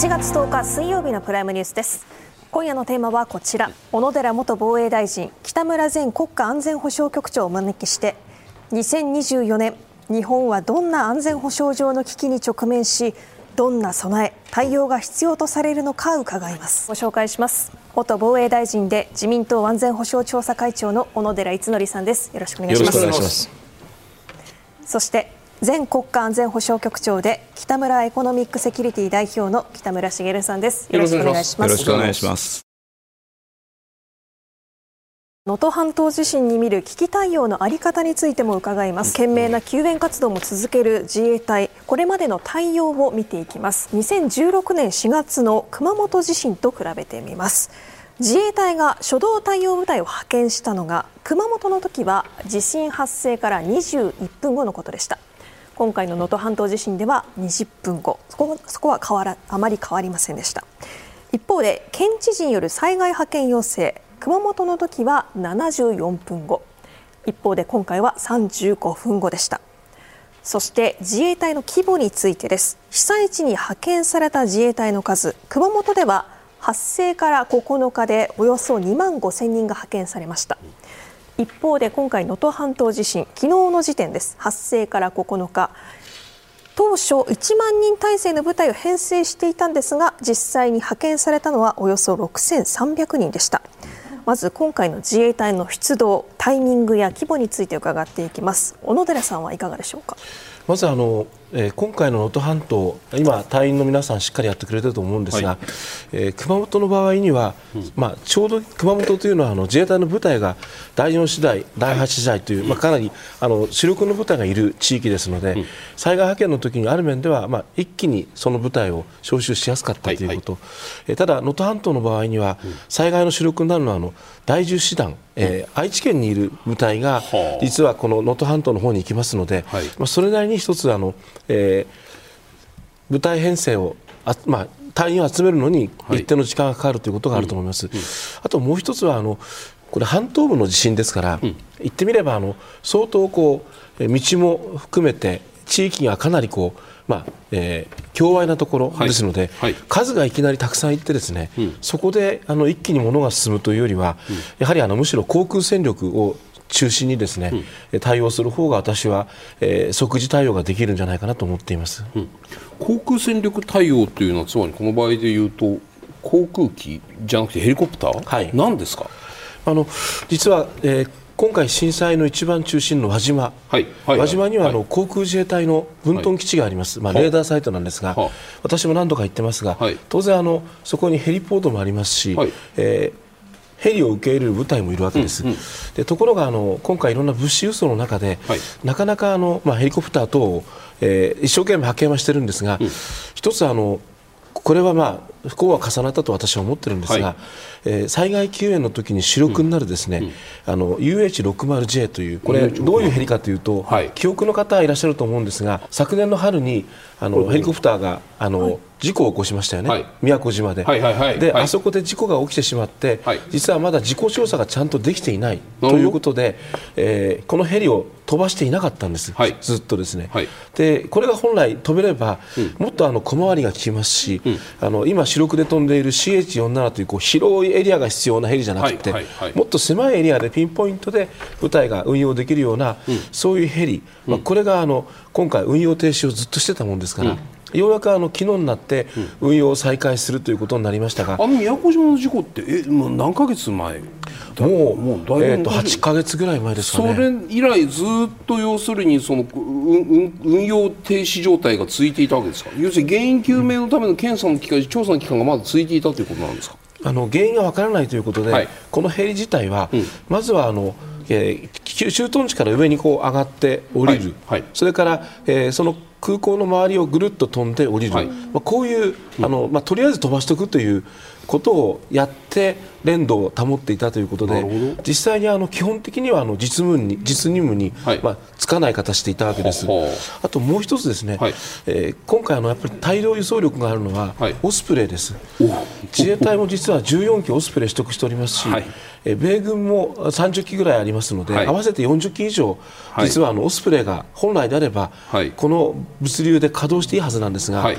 1月10日水曜日のプライムニュースです。今夜のテーマはこちら。小野寺元防衛大臣北村前国家安全保障局長をお招きして2024年日本はどんな安全保障上の危機に直面しどんな備え対応が必要とされるのか伺います。ご紹介します。元防衛大臣で自民党安全保障調査会長の小野寺逸則さんです。よろしくお願いします。そして前国家安全保障局長で北村エコノミックセキュリティ代表の北村茂さんです。よろしくお願いします。よろしくお願いします。能登半島地震に見る危機対応のあり方についても伺います。懸命な救援活動も続ける自衛隊これまでの対応を見ていきます。2016年4月の熊本地震と比べてみます。自衛隊が初動対応部隊を派遣したのが熊本の時は地震発生から21分後のことでした今回の能登半島地震では20分後そこそこは変わらあまり変わりませんでした。一方で県知事による災害派遣要請熊本の時は74分後一方で今回は35分後でした。そして自衛隊の規模についてです。被災地に派遣された自衛隊の数熊本では発生から9日でおよそ2万5千人が派遣されました。一方で今回能登半島地震昨日の時点です。発生から9日。当初1万人体制の部隊を編成していたんですが実際に派遣されたのはおよそ6300人でした。まず今回の自衛隊の出動タイミングや規模について伺っていきます。小野寺さんはいかがでしょうか？まずあの、えー、今回の能登半島今隊員の皆さんしっかりやってくれてると思うんですが、はい、えー、熊本の場合には、うん、まあ、ちょうど熊本というのはあの自衛隊の部隊が第4師団第8師団という、はい、まあ、かなりあの主力の部隊がいる地域ですので、うん、災害派遣の時にある面では、まあ、一気にその部隊を招集しやすかったということ、はいはい、えー、ただ能登半島の場合には、うん、災害の主力になるのはあの第10師団、えー、愛知県にいる部隊が実はこの能登半島の方に行きますので、はい、まあ、それなりに一つあの、えー、部隊編成をあ、まあ、隊員を集めるのに一定の時間がかかるということがあると思います。はいうんうん、あともう一つはあのこれ半島部の地震ですから、うん、言ってみればあの相当こう道も含めて地域がかなりこうまあえー、強愛なところですので、はい。はい、数がいきなりたくさんいってですね、うん、そこであの一気に物が進むというよりは、うん、やはりあのむしろ航空戦力を中心にですね、うん、対応する方が私は、えー、即時対応ができるんじゃないかなと思っています、航空戦力対応というのはつまりこの場合でいうと航空機じゃなくてヘリコプター、はい、何ですか？あの実は、えー今回、震災の一番中心の輪島、はい。はい、輪島にはあの、航空自衛隊の分屯基地があります、まあ、レーダーサイトなんですが、私も何度か行ってますが、当然あの、そこにヘリポートもありますし、えーヘリを受け入れる部隊もいるわけです、うんうん、でところがあの今回、いろんな物資輸送の中で、はい、なかなかあの、まあ、ヘリコプター等を、えー、一生懸命派遣はしてるんですが、うん、一つあのこれはまあ不幸は重なったと私は思ってるんですが、はい、えー、災害救援の時に主力になるですね、うん。うん、あの UH60J というこれどういうヘリかというと、はい、記憶の方いらっしゃると思うんですが昨年の春にあのヘリコプターがあの、事故を起こしましたよね、はい、宮古島で、はいはいはい、で、はい、あそこで事故が起きてしまって、はい、実はまだ事故調査がちゃんとできていないということで、えー、このヘリを飛ばしていなかったんです、ずっとですね、でこれが本来飛べれば、うん、もっとあの小回りが利きますし、うん、あの今、主力で飛んでいる CH47 というこう広いエリアが必要なヘリじゃなくて、もっと狭いエリアでピンポイントで部隊が運用できるような、うん、そういうヘリ、まあ、これがあの今回、運用停止をずっとしてたもんですから。ようやくあの昨日になって運用を再開するということになりましたが、あの宮古島の事故ってえもう何ヶ月前もう？もうえー、と8か月ぐらい前ですかね。それ以来ずっと要するにその運運用停止状態が続いていたわけですか？要するに原因究明のための検査の期間、調査の期間がまだ続いていたということなんですか？あの原因がわからないということで、はい、このヘリ自体は、うん、まずはあのえー、駐屯地から上にこう上がって降りる、はい。はい、それから、えー、その空港の周りをぐるっと飛んで降りる、はい、まあ、こういうあの、まあ、とりあえず飛ばしておくということをやって連動を保っていたということで実際にあの基本的にはあの実務に実任務に、はい、まあ、つかない形でいたわけです。あともう一つですね、はい、えー、今回あのやっぱり大量輸送力があるのは、オスプレイです。自衛隊も実は14機オスプレイ取得しておりますし、え米軍も30機ぐらいありますので、はい、合わせて40機以上、実はあのオスプレイが本来であれば、はい、この物流で稼働していいはずなんですが、はい、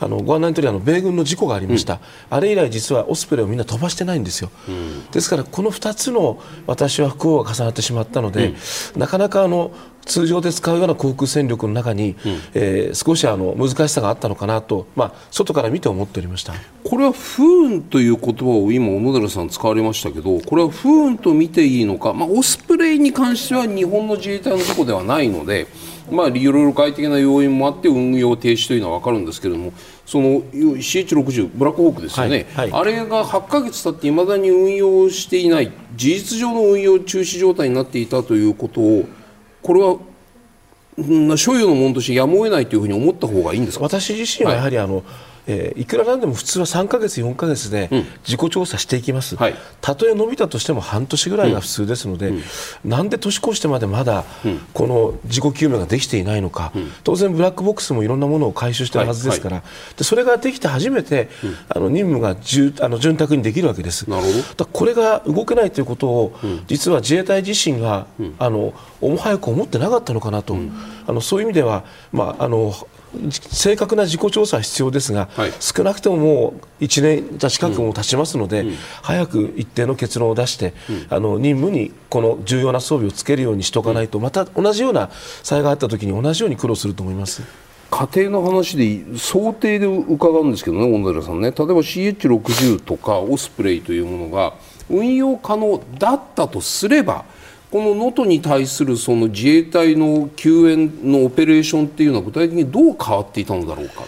あのご案内の通りあり米軍の事故がありました、うん、あれ以来実はオスプレイをみんな飛ばしてないんですよ、うん、ですからこの2つの私は不幸が重なってしまったので、うん、なかなかあの通常で使うような航空戦力の中に、うん、えー、少しあの難しさがあったのかなと、まあ、外から見て思っておりました。これは不運という言葉を今、小野寺さん使われましたけどこれは不運と見ていいのか、まあ、オスプレイに関しては日本の自衛隊の事故ではないので、まあ、いろいろ外的な要因もあって運用停止というのは分かるんですけれどもその CH60 ブラックホークですよね、はいはい、あれが8か月経っていまだに運用していない事実上の運用中止状態になっていたということをこれは所有のものとしてやむを得ないというふうに思った方がいいんですか？私自身はやはりあの、はいえー、いくらなんでも普通は3か月、4か月で自己調査していきます、うんはい、たとえ伸びたとしても半年ぐらいが普通ですので、うん、なんで年越してまでまだこの自己救命ができていないのか、うん、当然、ブラックボックスもいろんなものを回収しているはずですから、はいはい、でそれができて初めて、あの任務がじゅあの潤沢にできるわけです。なるほど。これが動けないということを、実は自衛隊自身が、あのも早く思ってなかったのかなと、あのそういう意味では、まあ、あの正確な自己調査は必要ですが、はい、少なくとももう1年近くも経ちますので、うん、早く一定の結論を出して、うん、あの任務にこの重要な装備をつけるようにしておかないと、また同じような災害があったときに同じように苦労すると思います。家庭の話で想定で伺うんですけどね、小野寺さんね、例えば CH60 とかオスプレイというものが運用可能だったとすれば、この能登に対するその自衛隊の救援のオペレーションっていうのは具体的にどう変わっていたのだろうか？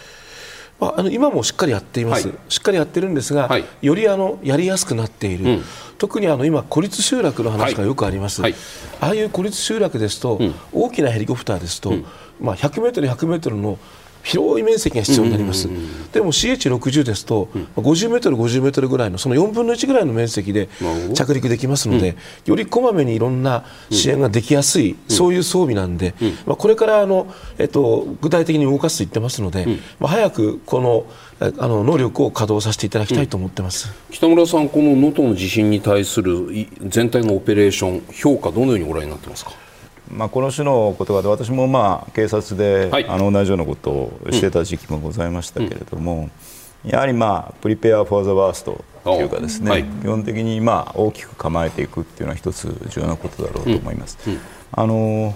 まあ、あの今もしっかりやっています、はい、しっかりやってるんですが、はい、よりあのやりやすくなっている、うん、特にあの今、孤立集落の話がよくあります、はい、ああいう孤立集落ですと、うん、大きなヘリコプターですと、うん、まあ、100メートル、100メートルの広い面積が必要になります、でも CH60 ですと、うん、50メートル、50メートルぐらいのその4分の1ぐらいの面積で着陸できますので、うん、よりこまめにいろんな支援ができやすい、うん、そういう装備なんで、まあ、これからあの、えっと、具体的に動かすと言ってますので、まあ、早くこのあの能力を稼働させていただきたいと思ってます、北村さん、この能登の地震に対する全体のオペレーション、評価、どのようにご覧になってますか？まあ、この種の言葉で私もまあ警察で、はい、あの同じようなことをしてた時期もございましたけれども、うん、やはりまあプリペア・フォー・ザ・ワーストというかですね、はい、基本的にまあ大きく構えていくっていうのは一つ重要なことだろうと思います。うん。うん、あの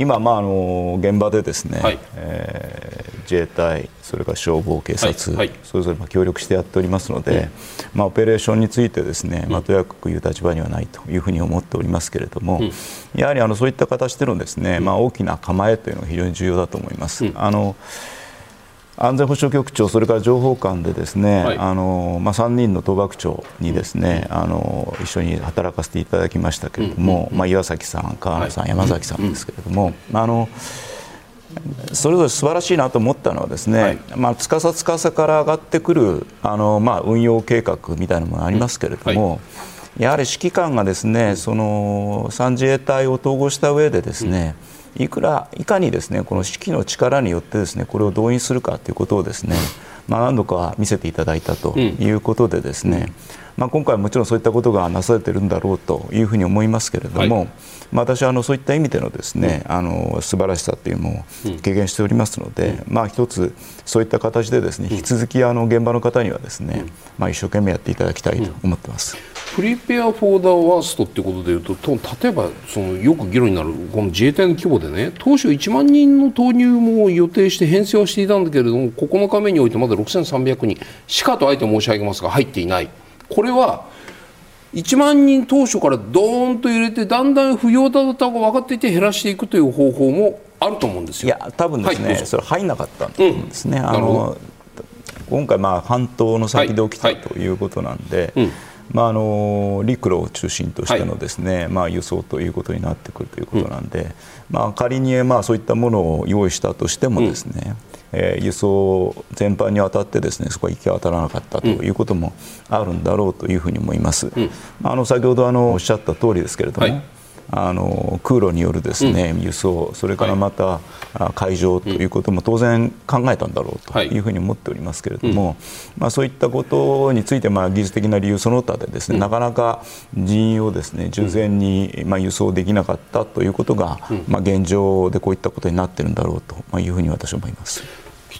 今、まあ、あの現場でですね、はい、えー、自衛隊、それから消防、警察、はい。はい、それぞれまあ協力してやっておりますので、うん、まあ、オペレーションについてですね、まあ、とやかく言う立場にはないというふうに思っておりますけれども、うん、やはりあのそういった形でのですね、まあ、大きな構えというのが非常に重要だと思います。うん、あの安全保障局長、それから情報官でですね、はい、あのまあ、3人の統幕長にですね、あの一緒に働かせていただきましたけれども、まあ、岩崎さん、川野さん、はい、山崎さんですけれども、あのそれぞれ素晴らしいなと思ったのはですね、はい、まあ、司司から上がってくるあの、まあ、運用計画みたいなものがありますけれども、やはり指揮官がですねその3自衛隊を統合した上でですね、うんいくらいかにですねこの士気の力によってですねこれを動員するかということをですね、まあ、何度か見せていただいたということでですね、うん、まあ、今回もちろんそういったことがなされているんだろうというふうに思いますけれども、はい、まあ、私はあのそういった意味でのですね、うん、あの素晴らしさというのを経験しておりますので、うん、まあ、一つそういった形でですね引き続きあの現場の方にはですね、まあ、一生懸命やっていただきたいと思ってます。プリペア・フォー・ダ・ワーストってことでいうと例えばそのよく議論になるこの自衛隊の規模でね当初1万人の投入も予定して編成はしていたんだけれども9日目においてまだ6300人しかとあえて申し上げますが入っていない。これは1万人当初からドーンと入れてだんだん不要だったが分かっていて減らしていくという方法もあると思うんですよ。いや多分ですね、はい、それ入んなかったんですね。うん、あの今回まあ半島の先で起きた、はい、ということなんで。うんまあ、あの陸路を中心としてのですね、はい、まあ、輸送ということになってくるということなんで、うん、まあ、仮にまあそういったものを用意したとしてもですね、うんえー、輸送全般にわたってですねそこは行き渡らなかったということもあるんだろうというふうに思います。うん、あの先ほどあのおっしゃった通りですけれども、はい。あの空路によるですね、輸送それからまた、海上ということも当然考えたんだろうというふうに思っておりますけれども、まあ、そういったことについて、まあ、技術的な理由その他でですね、なかなか人員をですね従前に、まあ、輸送できなかったということが、まあ、現状でこういったことになっているんだろうというふうに私は思います。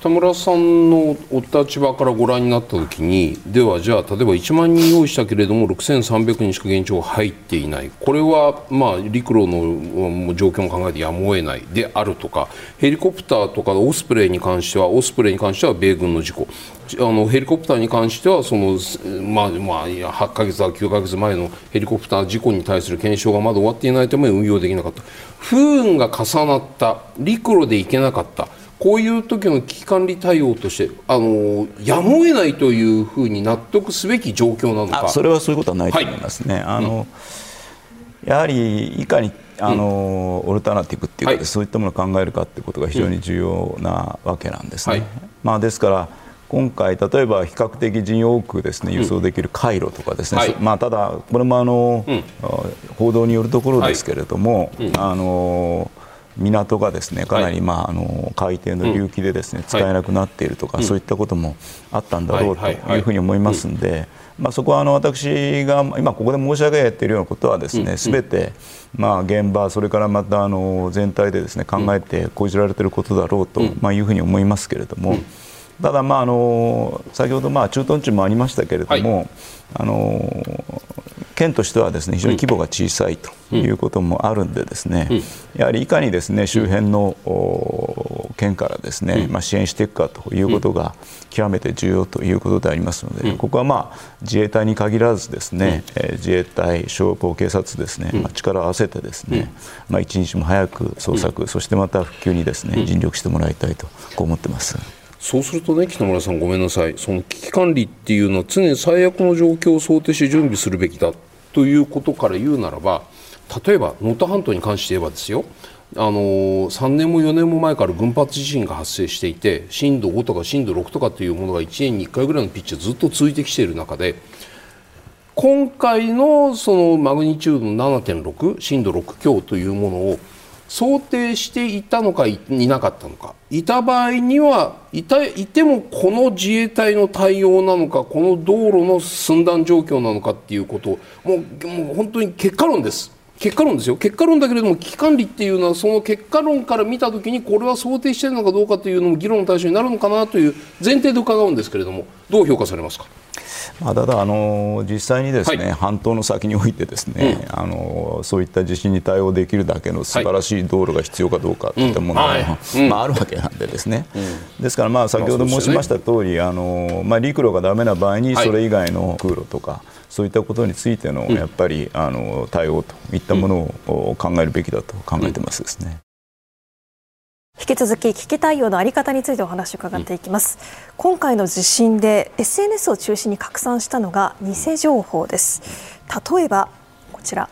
北村さんのお立場からご覧になったときにではじゃあ例えば1万人用意したけれども6300人しか現地が入っていない。これはまあ陸路の状況も考えてやむを得ない。であるとか。ヘリコプターとかオスプレイに関してはオスプレイに関しては米軍の事故。あのヘリコプターに関してはその、まあまあ、8か月か9か月前のヘリコプター事故に対する検証がまだ終わっていないため運用できなかった。不運が重なった。陸路で行けなかった。こういう時の危機管理対応としてあのやむを得ないというふうに納得すべき状況なのか。それはそういうことはないと思いますね。はい、あの、うん、やはりいかにあの、うん、オルタナティブっていうか、はい、そういったものを考えるかっていうことが非常に重要なわけなんですね。はい、まあ、ですから今回、例えば比較的人多くですね輸送できる回路とかですね、うん、まあ、ただ、これもあの、うん、報道によるところですけれども、あの港がですねかなり、まあ、あの海底の流域でですね、使えなくなっているとか、そういったこともあったんだろうというふうに思いますので。まあ、そこはあの私が今ここで申し上げているようなことはですねすべてまあ現場それからまたあの全体でですね考えて講じられていることだろうとまあいうふうに思いますけれどもただまああの先ほどまあ駐屯地もありましたけれどもあの県としてはですね非常に規模が小さいということもあるんでですね、やはりいかにですね周辺の県からですね、まあ、支援していくかということが極めて重要ということでありますので、ここはまあ自衛隊に限らずですね、え自衛隊、消防、警察ですね、まあ、力を合わせてですね、まあ、一日も早く捜索、そしてまた復旧にですね尽力してもらいたいとこう思ってます。そうするとね北村さんごめんなさい。その危機管理っていうのは常に最悪の状況を想定して準備するべきだということから言うならば例えば能登半島に関して言えばですよ。あの3年も4年も前から群発地震が発生していて震度5とか震度6とかっていうものが1年に1回ぐらいのピッチでずっと続いてきている中で今回のそのマグニチュードの7.6震度6強というものを想定していたのかいなかったのかいた場合にはいたいてもこの自衛隊の対応なのかこの道路の寸断状況なのかっていうこともうもう本当に結果論です。結果論ですよ結果論だけれども危機管理っていうのはその結果論から見たときにこれは想定しているのかどうかというのも議論の対象になるのかなという前提で伺うんですけれどもどう評価されますか？まあ、ただあの、実際にですね、はい、半島の先においてですね、うん、あのそういった地震に対応できるだけの素晴らしい道路が必要かどうかといったものが、まあ、あるわけなんでですね、うん、ですからまあ先ほど申しました通り、あのまあ、陸路がだめな場合にそれ以外の空路とか、そういったことについてのやっぱり、あの対応といったものを考えるべきだと考えてますですね。引き続き危機対応のあり方についてお話を伺っていきます、うん、今回の地震で SNS を中心に拡散したのが偽情報です。例えばこちら。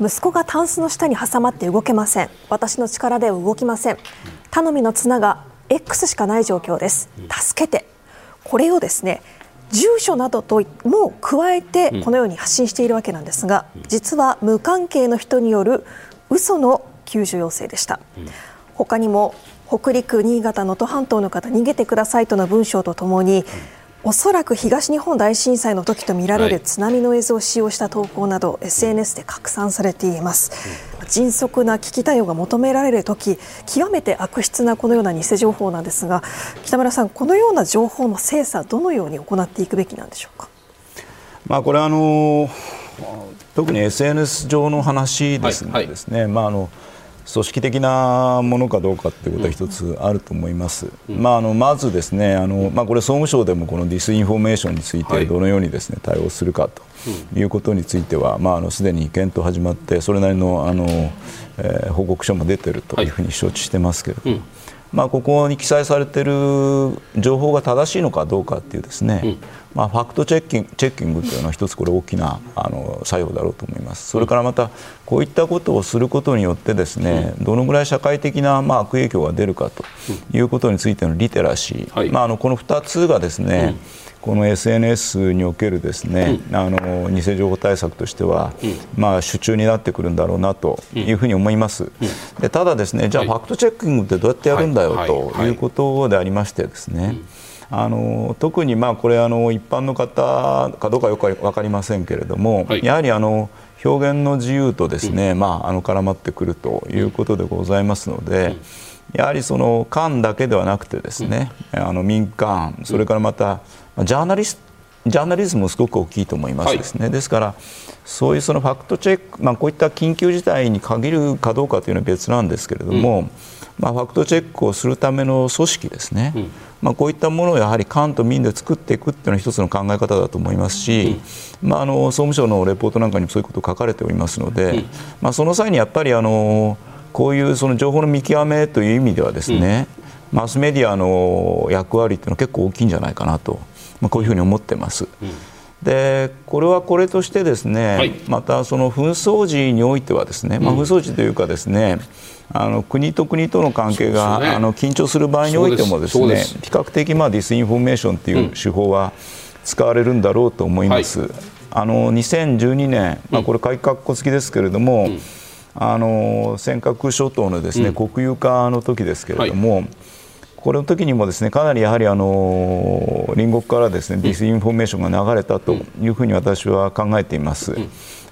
息子がタンスの下に挟まって動けません。私の力では動きません。頼みの綱が X しかない状況です。助けて。これをですね住所などとも加えてこのように発信しているわけなんですが実は無関係の人による嘘の救助要請でした。他にも北陸、新潟、能登半島の方逃げてくださいとの文章とともに、おそらく東日本大震災の時とみられる津波の映像を使用した投稿など、SNS で拡散されています、迅速な危機対応が求められる時極めて悪質なこのような偽情報なんですが北村さん、このような情報の精査どのように行っていくべきなんでしょうか？まあ、これはあの特に SNS 上の話ですね、はいはい、まああの組織的なものかどうかということは一つあると思います、うん、まあ、あのまずですねあの、まあ、これ総務省でもこの disinformation についてどのようにですね、対応するかということについては、まあ、あのすでに検討始まってそれなりのあの、えー、報告書も出ているというふうに承知してますけれども。はいうんまあ、ここに記載されている情報が正しいのかどうかっていうですね、うん、まあ、ファクトチェッキングチェッキングというのは一つこれ大きなあの作用だろうと思います。それからまたこういったことをすることによってですね、どのぐらい社会的なまあ悪影響が出るかということについてのリテラシー、はい、まあ、あのこの2つがですね、この SNS におけるですね、うん、あの偽情報対策としては、うん、まあ、手中になってくるんだろうなというふうに思います、でただ、ですねじゃあ、ファクトチェッキングってどうやってやるんだよ、とい。うことでありましてですね、あの特にまあこれあの一般の方かどうかよく分かりませんけれども、はい、やはりあの表現の自由とですね、うん、まあ、あの絡まってくるということでございますので、やはりその官だけではなくてですね、あの民間それからまたジャーナリスジャーナリズムもすごく大きいと思いますですね、はい、ですからそういうそのファクトチェック、まあ、こういった緊急事態に限るかどうかというのは別なんですけれども、うん、まあ、ファクトチェックをするための組織ですね、うん、まあ、こういったものをやはり官と民で作っていくというのは一つの考え方だと思いますし、うん、まあ、あの総務省のレポートなんかにもそういうこと書かれておりますので、まあ、その際にやっぱりあのこういうその情報の見極めという意味ではですね、マスメディアの役割というのは結構大きいんじゃないかなと。まあ、こういうふうに思ってます。でこれはこれとしてですね、はい、またその紛争時においてはですね、まあ、紛争時というかですね、あの国と国との関係が、ね、あの緊張する場合においてもですね比較的まあ disinformation という手法は使われるんだろうと思います。はい、あの2012年、まあ、これ括弧付きですけれども、うん、あの尖閣諸島のですね、うん、国有化の時ですけれども、はいこれの時にもですねかなりやはりあの隣国からですねディスインフォメーションが流れたというふうに私は考えています。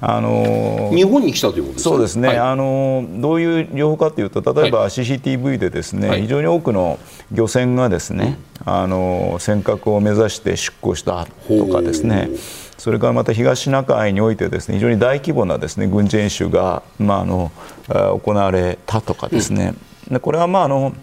あの日本に来たということですね。そうですね。はい、あのどういう情報かというと、例えば CCTV でですね、はい、非常に多くの漁船がですね、うん、あの尖閣を目指して出港したとかですね。それからまた東シナ海においてですね非常に大規模なですね軍事演習がまああの行われたとかですね。うん、でこれはまああの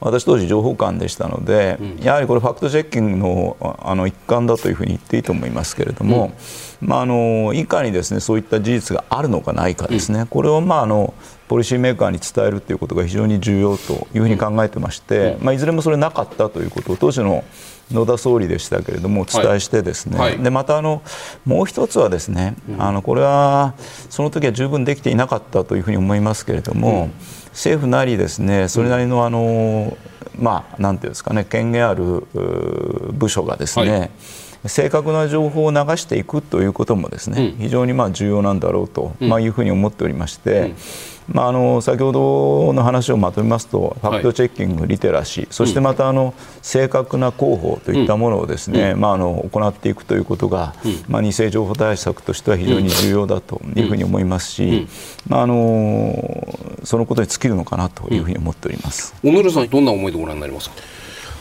私当時情報官でしたので、うん、やはりこれファクトチェッキングのあの一環だというふうに言っていいと思いますけれども、うん、まあ、あのいかにですねそういった事実があるのかないかですね、うん、これをまああのポリシーメーカーに伝えるということが非常に重要というふうに考えてまして、まあ、いずれもそれなかったということを当時の野田総理でしたけれどもお伝えしてですね、はい。はい、でまたあのもう一つはですね、あのこれはその時は十分できていなかったというふうに思いますけれども、政府なりですねそれなりのあの、まあ、なんていうんですかね権限ある部署がですね、はい。正確な情報を流していくということもですね、うん、非常にまあ重要なんだろうと、まあ、いうふうに思っておりまして、うん、まあ、あの先ほどの話をまとめますと、ファクトチェッキング、リテラシー、そしてまたあの正確な広報といったものをですね、まあ、あの行っていくということが、まあ、偽情報対策としては非常に重要だというふうに思いますし、まあ、あのそのことに尽きるのかなというふうに思っております。小野さんどんな思いでご覧になりますか？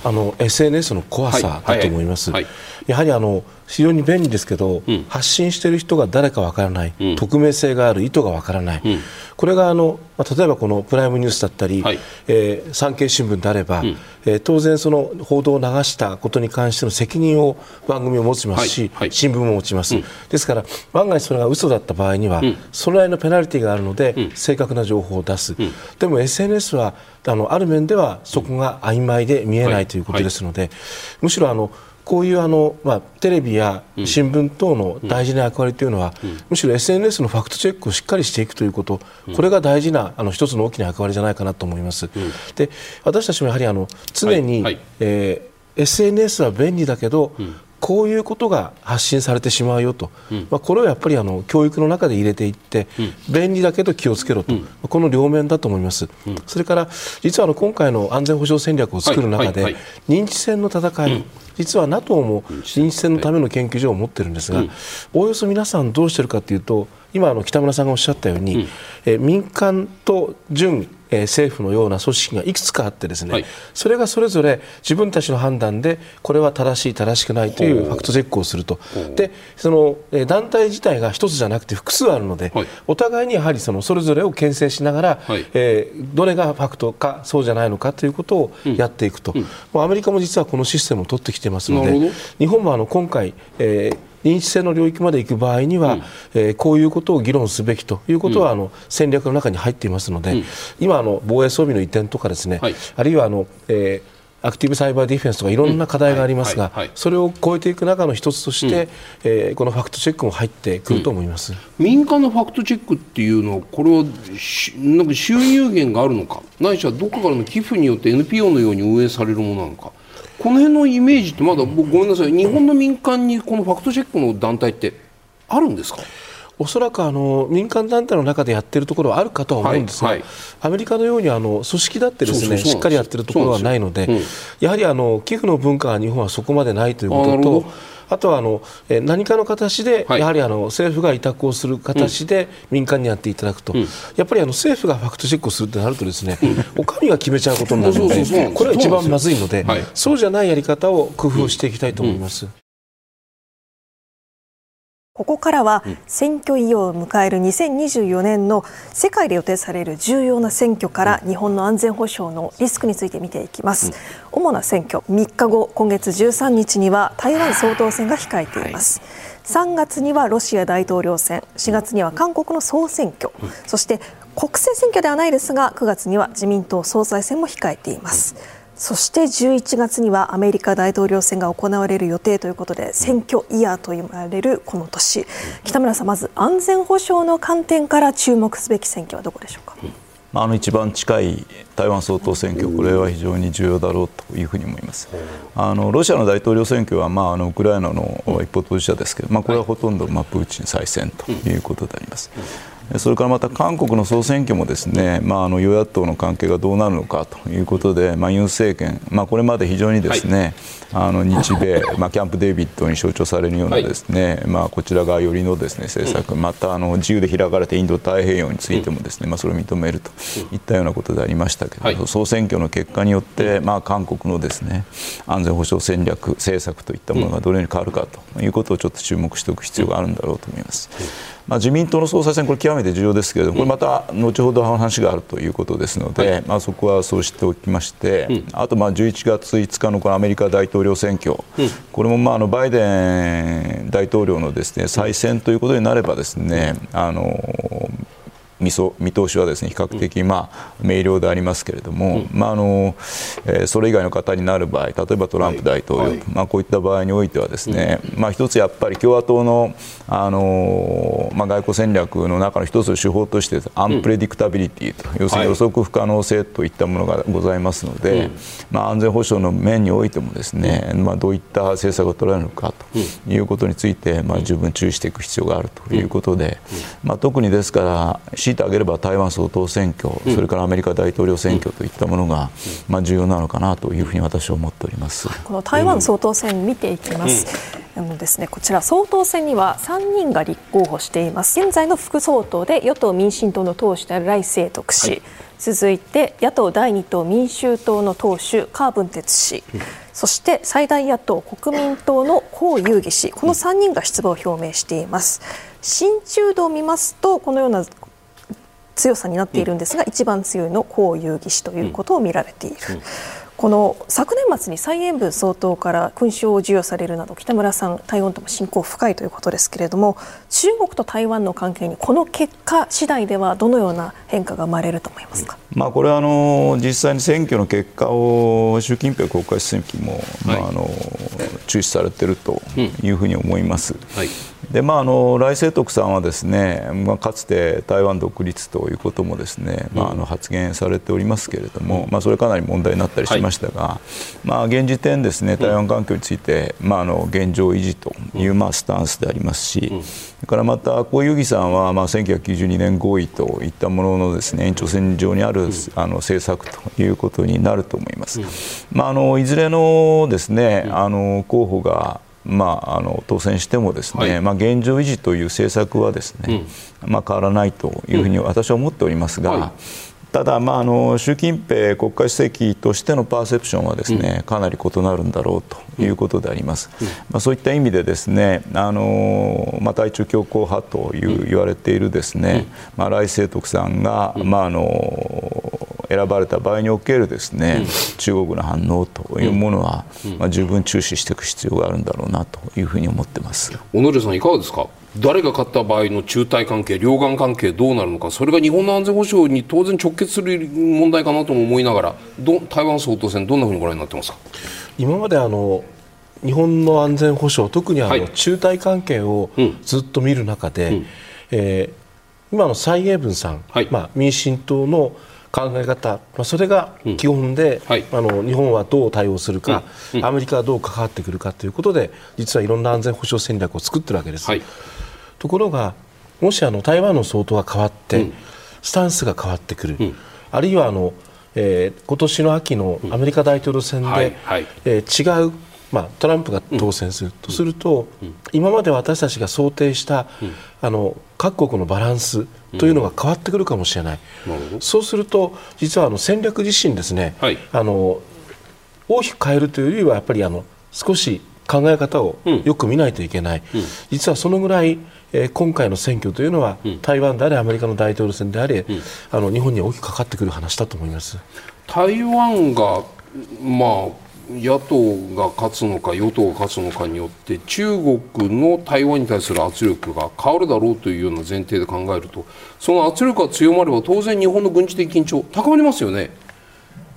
あの SNS の怖さだと思います。はいはいはいやはりあの非常に便利ですけど、うん、発信している人が誰かわからない、うん、匿名性がある意図がわからない、うん、これがあの、まあ、例えばこのプライムニュースだったり、はい、えー、産経新聞であれば、うん、えー、当然その報道を流したことに関しての責任を番組を持ちますし、はい。はい、新聞も持ちます、ですから万が一それが嘘だった場合には、それなりのペナルティがあるので、正確な情報を出す、でも SNS はあのある面ではそこが曖昧で見えないということですので、むしろあのこういうあの、まあ、テレビや新聞等の大事な役割というのは、むしろ SNS のファクトチェックをしっかりしていくということ、これが大事なあの一つの大きな役割じゃないかなと思います。で私たちもやはりあの常に、はい。はい、えー、SNS は便利だけど、こういうことが発信されてしまうよと、うん、まあ、これをやっぱりあの教育の中で入れていって、うん、便利だけど気をつけろと、うん、この両面だと思います、それから実はあの今回の安全保障戦略を作る中で、認知戦の戦い、実は NATO も認知戦のための研究所を持ってるんですが、おおよそ皆さんどうしてるかというと今あの北村さんがおっしゃったように、え民間と準え政府のような組織がいくつかあってですね、はい、それがそれぞれ自分たちの判断でこれは正しい正しくないというファクトチェックをすると。でその、え団体自体が一つじゃなくて複数あるので、はい、お互いにやはりそのそれぞれを牽制しながら、はい、えー、どれがファクトかそうじゃないのかということをやっていくと、うん。うん、アメリカも実はこのシステムを取ってきていますので日本もあの今回、えー認知性の領域まで行く場合には、うん、えー、こういうことを議論すべきということは、うん、あの戦略の中に入っていますので、うん、今あの防衛装備の移転とかですね、はい、あるいはあの、えーアクティブサイバーディフェンスとかいろんな課題がありますが、それを超えていく中の一つとして、うん、えー、このファクトチェックも入ってくると思います、うん、民間のファクトチェックっていうのは、これはなんか収入源があるのか、ないしはどこかからの寄付によって NPO のように運営されるものなのか？この辺のイメージってまだごめんなさい。日本の民間にこのファクトチェックの団体ってあるんですか？おそらくあの民間団体の中でやってるところはあるかとは思うんですが、はいはい、アメリカのようにあの組織だってですねしっかりやってるところはないので、うん、やはりあの寄付の文化は日本はそこまでないということと。あとはあの何かの形で、やはりあの政府が委託をする形で民間にやっていただくと、うん、やっぱりあの政府がファクトチェックをするとなるとですね、お上が決めちゃうことになるので、これは一番まずいので、そうじゃないやり方を工夫していきたいと思います。ここからは選挙意を迎える2024年の世界で予定される重要な選挙から日本の安全保障のリスクについて見ていきます、主な選挙3日後今月13日には台湾総統選が控えています、3月にはロシア大統領選。4月には韓国の総選挙、そして国政選挙ではないですが9月には自民党総裁選も控えています、そして11月にはアメリカ大統領選が行われる予定ということで選挙イヤーと言われるこの年北村さん、まず安全保障の観点から注目すべき選挙はどこでしょうか？あの一番近い台湾総統選挙、これは非常に重要だろうというふうに思います。あのロシアの大統領選挙は、まあ、あのウクライナの一方当事者ですけど、まあ、これはほとんど、まあ、プーチン再選ということであります。それからまた韓国の総選挙もですね、まあ、あの与野党の関係がどうなるのかということで、まあ、ユン政権、まあ、これまで非常にですね、はい、あの日米、まあ、キャンプ・デービッドに象徴されるようなですね、はい、まあ、こちら側寄りのですね政策、またあの自由で開かれてインド太平洋についてもですね、まあ、それを認めるといったようなことでありましたけれども、総選挙の結果によって、まあ、韓国のですね安全保障戦略、政策といったものがどのように変わるかということをちょっと注目しておく必要があるんだろうと思います。まあ、自民党の総裁選、これ極めて重要ですけれども、これまた後ほど話があるということですので、まあ、そこはそうしておきまして、あとまあ11月5日のこのアメリカ大統領選挙、これもまああのバイデン大統領のですね再選ということになればですね、あの見見通しはですね比較的、まあ、明瞭でありますけれども、まああのえー、それ以外の方になる場合例えばトランプ大統領、はい、まあ、こういった場合においてはですね、まあ、一つやっぱり共和党の、あのまあ、外交戦略の中の一つの手法としてアンプレディクタビリティと、要するに予測不可能性といったものがございますので、まあ、安全保障の面においてもですね、まあ、どういった政策が取られるのかということについて、まあ、十分注意していく必要があるということで、まあ、特にですから強いて挙げれば台湾総統選挙、うん、それからアメリカ大統領選挙といったものが、まあ、重要なのかなというふうに私は思っております。この台湾総統選見ていきます。あのですね、こちら総統選には3人が立候補しています。現在の副総統で与党・民進党の党首である来清徳氏、はい、続いて野党第2党民衆党の党首カー・ブンテツ氏、うん、そして最大野党国民党の江遊義氏。この3人が出馬を表明しています。親中度を見ますとこのような強さになっているんですが、うん、一番強いの江遊義氏ということを見られている。うん。この昨年末に蔡英文総統から勲章を授与されるなど北村さん、台湾とも親交深いということですけれども中国と台湾の関係にこの結果次第ではどのような変化が生まれると思いますか、まあ、これはあの実際に選挙の結果を習近平国家主席も、まあ、あの注視されているというふうに思います。はいでまあ、あの来清徳さんはですね、まあ、かつて台湾独立ということもですね、まあ、あの発言されておりますけれども、まあ、それかなり問題になったりしましたが、はい、まあ、現時点ですね台湾環境について、まあ、あの現状維持というまあスタンスでありますし、それからまた小遊戯さんはまあ1992年合意といったもののですね延長線上にあるあの政策ということになると思います。まあ、あのいずれのですねあの候補がまあ、あの当選してもですね、はい、まあ、現状維持という政策はですね、うん、まあ、変わらないというふうに私は思っておりますが、はいただ、まあ、あの習近平国家主席としてのパーセプションはですね、うん、かなり異なるんだろうということであります、うん、まあ、そういった意味でですねあの、まあ、対中強硬派という言われているですね、まあ、来清徳さんが、まあ、あの選ばれた場合におけるですね、中国の反応というものは、まあ、十分注視していく必要があるんだろうなというふうに思ってます。小野さんいかがですか？誰が勝った場合の中台関係、両岸関係どうなるのか、それが日本の安全保障に当然直結する問題かなとも思いながら、台湾総統選、どんなふうにご覧になってますか？今まであの日本の安全保障、特にあの、はい、中台関係をずっと見る中で、うん、えー、今の蔡英文さん、はい、まあ、民進党の考え方、まあ、それが基本で、うんはい、あの日本はどう対応するか、アメリカはどう関わってくるかということで実はいろんな安全保障戦略を作ってるわけです。はい、ところがもしあの台湾の総統が変わって、スタンスが変わってくる、あるいはあの、えー、今年の秋のアメリカ大統領選で、はいはい、えー、違うまあ、トランプが当選する、とすると、今まで私たちが想定した、あの各国のバランスというのが変わってくるかもしれない、そうすると実はあの戦略自身ですね、はい、あの大きく変えるというよりはやっぱりあの少し考え方をよく見ないといけない、うん、実はそのぐらい、えー、今回の選挙というのは、うん、台湾であれアメリカの大統領選であれ、うん、あの日本に大きくかかってくる話だと思います。台湾が、まあ野党が勝つのか与党が勝つのかによって中国の台湾に対する圧力が変わるだろうというような前提で考えるとその圧力が強まれば当然日本の軍事的緊張高まりますよね。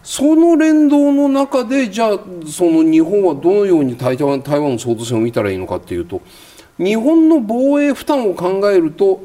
その連動の中でじゃあその日本はどのように台湾台湾の総統選を見たらいいのかというと日本の防衛負担を考えると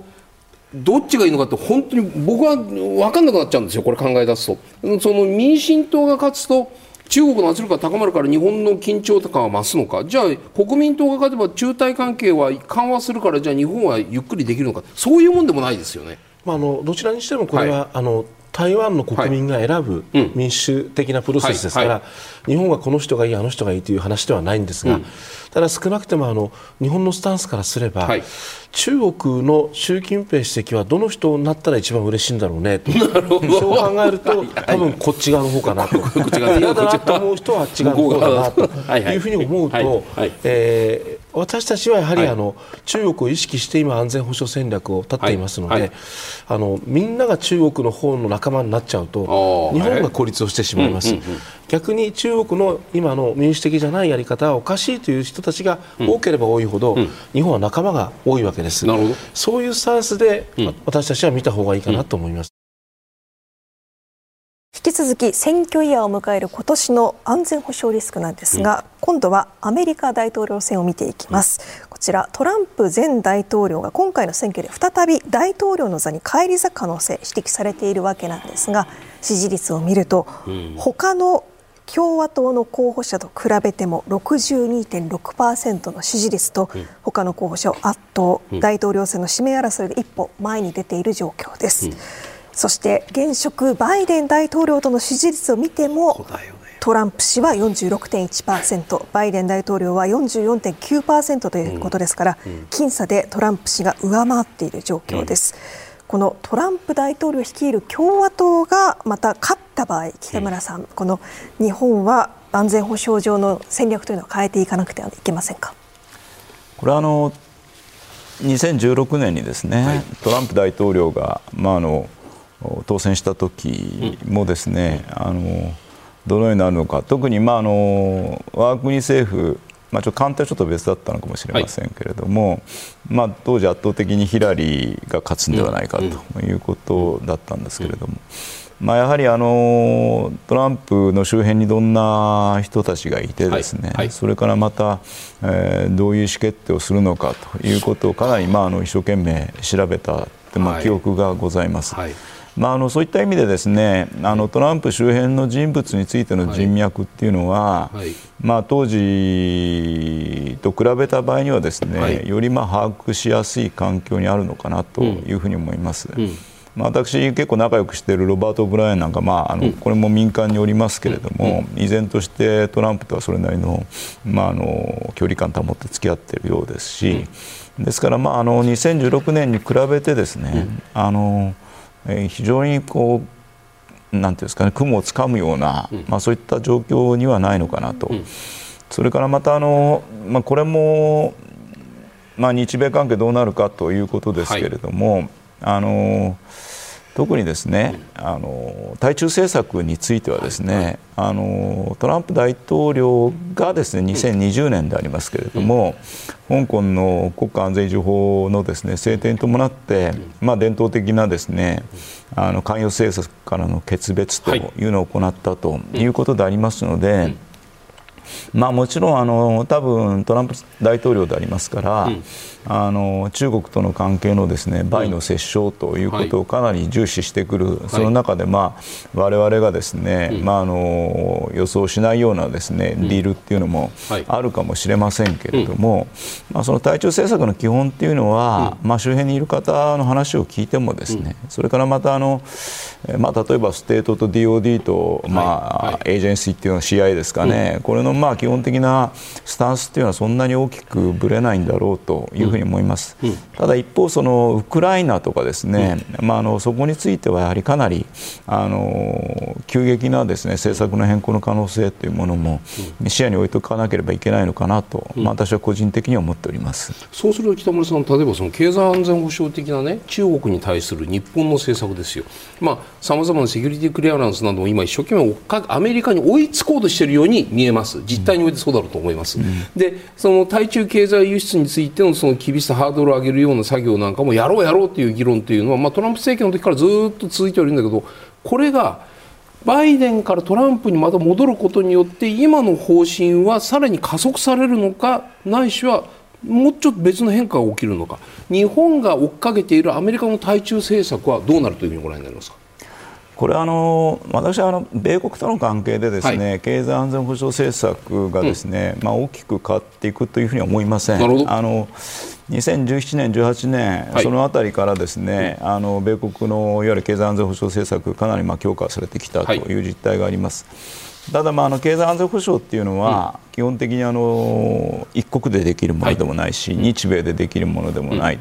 どっちがいいのかって本当に僕は分かんなくなっちゃうんですよこれ考え出すと。その民進党が勝つと中国の圧力が高まるから日本の緊張感は増すのか。じゃあ国民党が勝てば中台関係は緩和するからじゃあ日本はゆっくりできるのか。そういうもんでもないですよね。まあ、あのどちらにしてもこれは、はい、あの台湾の国民が選ぶ民主的なプロセスですから、日本はこの人がいい、あの人がいいという話ではないんですが、ただ少なくてもあの日本のスタンスからすれば、中国の習近平主席はどの人になったら一番嬉しいんだろうねと。そう考えると 多分こっち側の方かなと。嫌だなと思う人はあっち側の方だなというふうに思うと、えー、私たちはやはりあの、中国を意識して今安全保障戦略を立っていますので、あのみんなが中国の方の仲間になっちゃうと日本が孤立をしてしまいます。逆に中国の今の民主的じゃないやり方はおかしいという人たちが多ければ多いほど、日本は仲間が多いわけです。なるほど。そういうスタンスで、私たちは見た方がいいかなと思います。引き続き選挙イヤーを迎える今年の安全保障リスクなんですが、うん、今度はアメリカ大統領選を見ていきます、うん、こちらトランプ前大統領が今回の選挙で再び大統領の座に返り咲く可能性指摘されているわけなんですが支持率を見ると、うん、他の共和党の候補者と比べても62.6%の支持率と他の候補者を圧倒、大統領選の指名争いで一歩前に出ている状況です。そして現職バイデン大統領との支持率を見ても、トランプ氏は46.1%バイデン大統領は44.9%ということですから、僅差でトランプ氏が上回っている状況です。このトランプ大統領率いる共和党がまた勝った場合、北村さん、この日本は安全保障上の戦略というのを変えていかなくてはいけませんか？これはあの2016年にですね、はい、トランプ大統領が、まあ、あの当選した時もですね、うん、あのどのようになるのか。特に、まあ、あの我が国政府まあ、ちょっと官邸はちょっと別だったのかもしれませんけれども、はい、まあ、当時圧倒的にヒラリーが勝つんではないかということだったんですけれども、まあ、やはりあのトランプの周辺にどんな人たちがいてですね、はいはい、それからまた、えー、どういう意思決定をするのかということをかなり、まあ、あの一生懸命調べた、まあ、記憶がございます。まあ、あのそういった意味でですねあのトランプ周辺の人物についての人脈っていうのは、はい。はい、まあ、当時と比べた場合にはですね、はい、よりまあ把握しやすい環境にあるのかなというふうに思います。うん。うんまあ、私、結構仲良くしているロバート・ブライアンなんか、まあ、あのこれも民間におりますけれども、依然としてトランプとはそれなりの,、まあ、あの距離感を保って付き合っているようですし、ですから、まあ、あの2016年に比べてですね、あのえ非常にこうなんていうんですかね雲をつかむような、まあ、そういった状況にはないのかなと、それからまたあの、まあ、これも、まあ、日米関係どうなるかということですけれども、はい、あの特にですね、あの対中政策についてはですね、あのトランプ大統領がですね2020年でありますけれども、香港の国家安全維持法のですね制定に伴って、まあ、伝統的なですねあの関与政策からの決別というのを行ったということでありますので、まあ、もちろんあの多分トランプ大統領でありますから、うん、あの中国との関係のですね倍の折衝ということをかなり重視してくる、はい、その中で、まあ、我々がですね、まあ、あの予想しないようなですねディールっていうのもあるかもしれませんけれども、まあ、その対中政策の基本っていうのは、まあ、周辺にいる方の話を聞いてもですね、それからまたあの、まあ、例えばステートと DOD と、まあエージェンシーっていうのは CIA ですかね、これのまあ基本的なスタンスっていうのはそんなに大きくぶれないんだろうというふうに思います。ただ一方そのウクライナとかですね、まあ、あのそこについてはやはりかなりあの急激なですね政策の変更の可能性というものも視野に置いておかなければいけないのかなと、まあ、私は個人的には思っております。そうすると北村さん、例えばその経済安全保障的な、ね、中国に対する日本の政策ですよ、さまざ、まなセキュリティクリアランスなども今、一生懸命アメリカに追いつこうとしているように見えます、実態においてそうだろうと思います。うん、でその対中経済輸出についてのその厳しさ、ハードルを上げるような作業なんかもやろうやろうという議論というのは、まあ、トランプ政権の時からずっと続いてはいるんだけどこれがバイデンからトランプにまた戻ることによって今の方針はさらに加速されるのかないしはもうちょっと別の変化が起きるのか日本が追っかけているアメリカの対中政策はどうなるというふうにご覧になりますか？これあの私はあの米国との関係でですね、はい、経済安全保障政策がですね、うん、まあ、大きく変わっていくというふうには思いません。あの2017年、18年、はい、そのあたりからですね、うん、あの米国のいわゆる経済安全保障政策かなりまあ強化されてきたとい。う実態があります。はい、ただ、まあ、あの経済安全保障っていうのは、基本的にあの一国でできるものでもないし、日米でできるものでもない。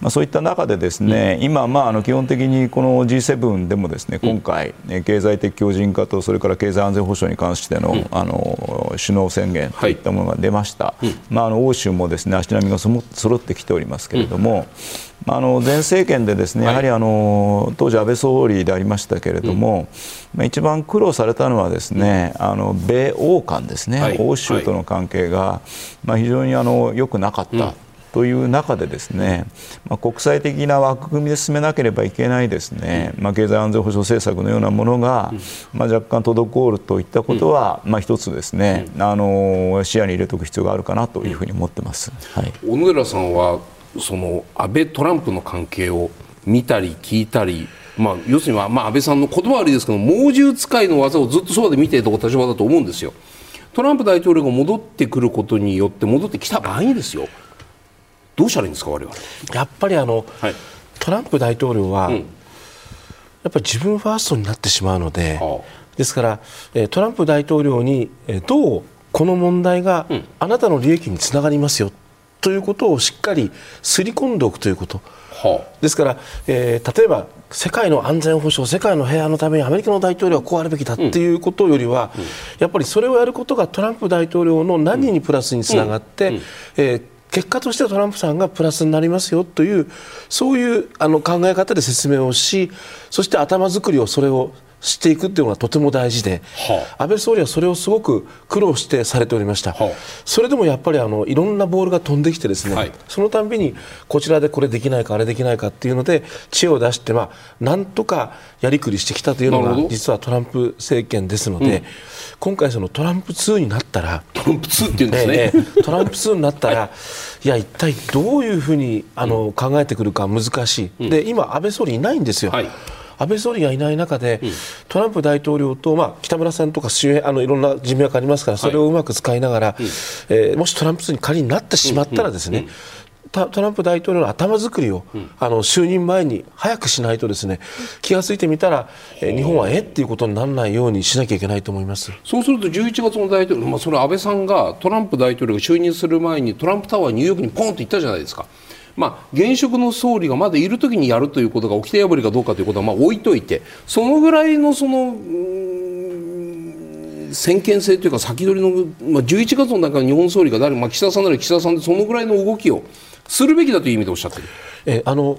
まあ、そういった中でですね、うん、今、まあ、あの基本的にこの G7 でもですね今回、うん、経済的強靭化とそれから経済安全保障に関してのうん、あの首脳宣言とい。ったものが出ました、はい、まあ、あの欧州もですね足並みがそ揃ってきておりますけれども、まあ、あの前政権でですねやはりあの当時、安倍総理でありましたけれども、まあ、一番苦労されたのはですねあの米欧間ですね、はい、欧州との関係が、まあ、非常にあの良くなかった。という中でですね、まあ、国際的な枠組みで進めなければいけないですね、まあ、経済安全保障政策のようなものが、まあ、若干滞るといったことは、まあ、一つですね、あの視野に入れておく必要があるかなというふうに思ってます、はい、小野寺さんはその安倍・トランプの関係を見たり聞いたりまあ、要するには、まあ、安倍さんの言葉悪いですけど猛獣使いの技をずっとそばで見ていた立場だと思うんですよ。トランプ大統領が戻ってくることによって戻ってきた場合にですよ。どうしたらいいんですか我々。やっぱりあの、はい、トランプ大統領は、うん、やっぱり自分ファーストになってしまうので、ですからトランプ大統領にどうこの問題があなたの利益につながりますよということをしっかりすり込んでおくということ。ですから、えー、例えば世界の安全保障、世界の平和のためにアメリカの大統領はこうあるべきだっていうことよりは、うん。うん、やっぱりそれをやることがトランプ大統領の何にプラスにつながって、うん、えー結果としてトランプさんがプラスになりますよというそういうあの考え方で説明をしそして頭作りをそれをしていくっていうのがとても大事で、はあ、安倍総理はそれをすごく苦労してされておりました、はあ、それでもやっぱりあのいろんなボールが飛んできてですね、はい、そのたんびにこちらでこれできないかあれできないかっていうので知恵を出して、まあ、なんとかやりくりしてきたというのが実はトランプ政権ですので、うん、今回そのトランプ2になったらトランプ2っていうんですね、えー、トランプ2になったら、はい、いや一体どういうふうにあの、考えてくるか難しい、で今安倍総理いないんですよ。はい安倍総理がいない中で、うん、トランプ大統領と、まあ、北村さんとか周辺あのいろんな人脈ありますからそれをうまく使いながら、はい、えー、もしトランプ氏に仮になってしまったらですね、トランプ大統領の頭作りを、うん、あの就任前に早くしないとですね気が付いてみたら、え日本はえっていうことにならないようにしなきゃいけないと思います。そうすると11月の大統領、まあ、それ安倍さんがトランプ大統領が就任する前にトランプタワーニューヨークにポンと行ったじゃないですか。まあ、現職の総理がまだいるときにやるということが掟破りかどうかということはまあ置いといてそのぐらいのその先見性というか先取りの、まあ、11月の中日本総理が誰、まあ、岸田さんなら岸田さんでそのぐらいの動きをするべきだという意味でおっしゃってる。えあの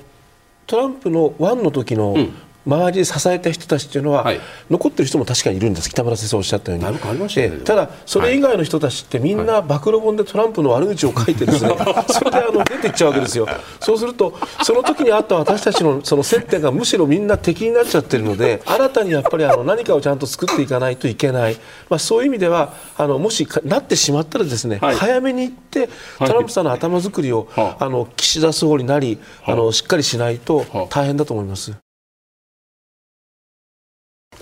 トランプの1の時の、うん周りで支えた人たちというのは、はい、残ってる人も確かにいるんです。北村先生おっしゃったように、ね、ただそれ以外の人たちってみんな暴露本でトランプの悪口を書いてですね、それであの出ていっちゃうわけですよ。そうするとその時にあった私たちのその接点がむしろみんな敵になっちゃってるので新たにやっぱりあの何かをちゃんと作っていかないといけない、まあ、そういう意味ではあのもしなってしまったらですね、はい、早めに行ってトランプさんの頭作りを、はい、あの岸田総理なりあのしっかりしないと大変だと思います。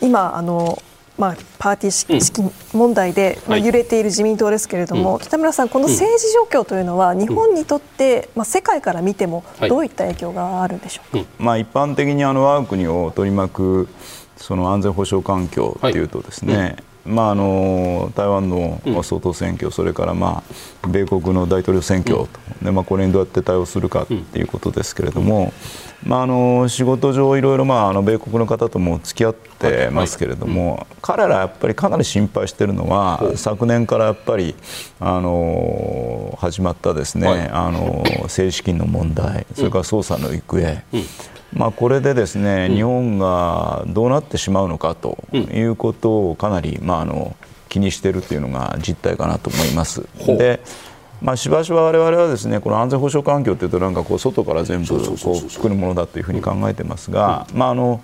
今あのまあ、パーティー式問題で、まあ、揺れている自民党ですけれども、はい、北村さん、この政治状況というのは、日本にとって、まあ、世界から見ても、どういった影響があるんでしょうか、はい、まあ、一般的にあの我が国を取り巻くその安全保障環境というとですね、はいまあ、あの台湾の総統選挙、うん、それから、まあ、米国の大統領選挙、うん、でまあ、これにどうやって対応するかということですけれども、うん、まあ、あの仕事上、いろいろ、まあ、あの米国の方とも付き合ってますけれども、はい、彼らやっぱりかなり心配しているのは、昨年からやっぱりあの始まったですね、はい、あの政治資金の問題、それから捜査の行方。まあ、これでですね、うん、日本がどうなってしまうのかということをかなり、まあ、あの気にしているというのが実態かなと思います。でまあ、しばしば我々はですねこの安全保障環境というとなんかこう外から全部こう作るものだというふうに考えてますが、まあ、あの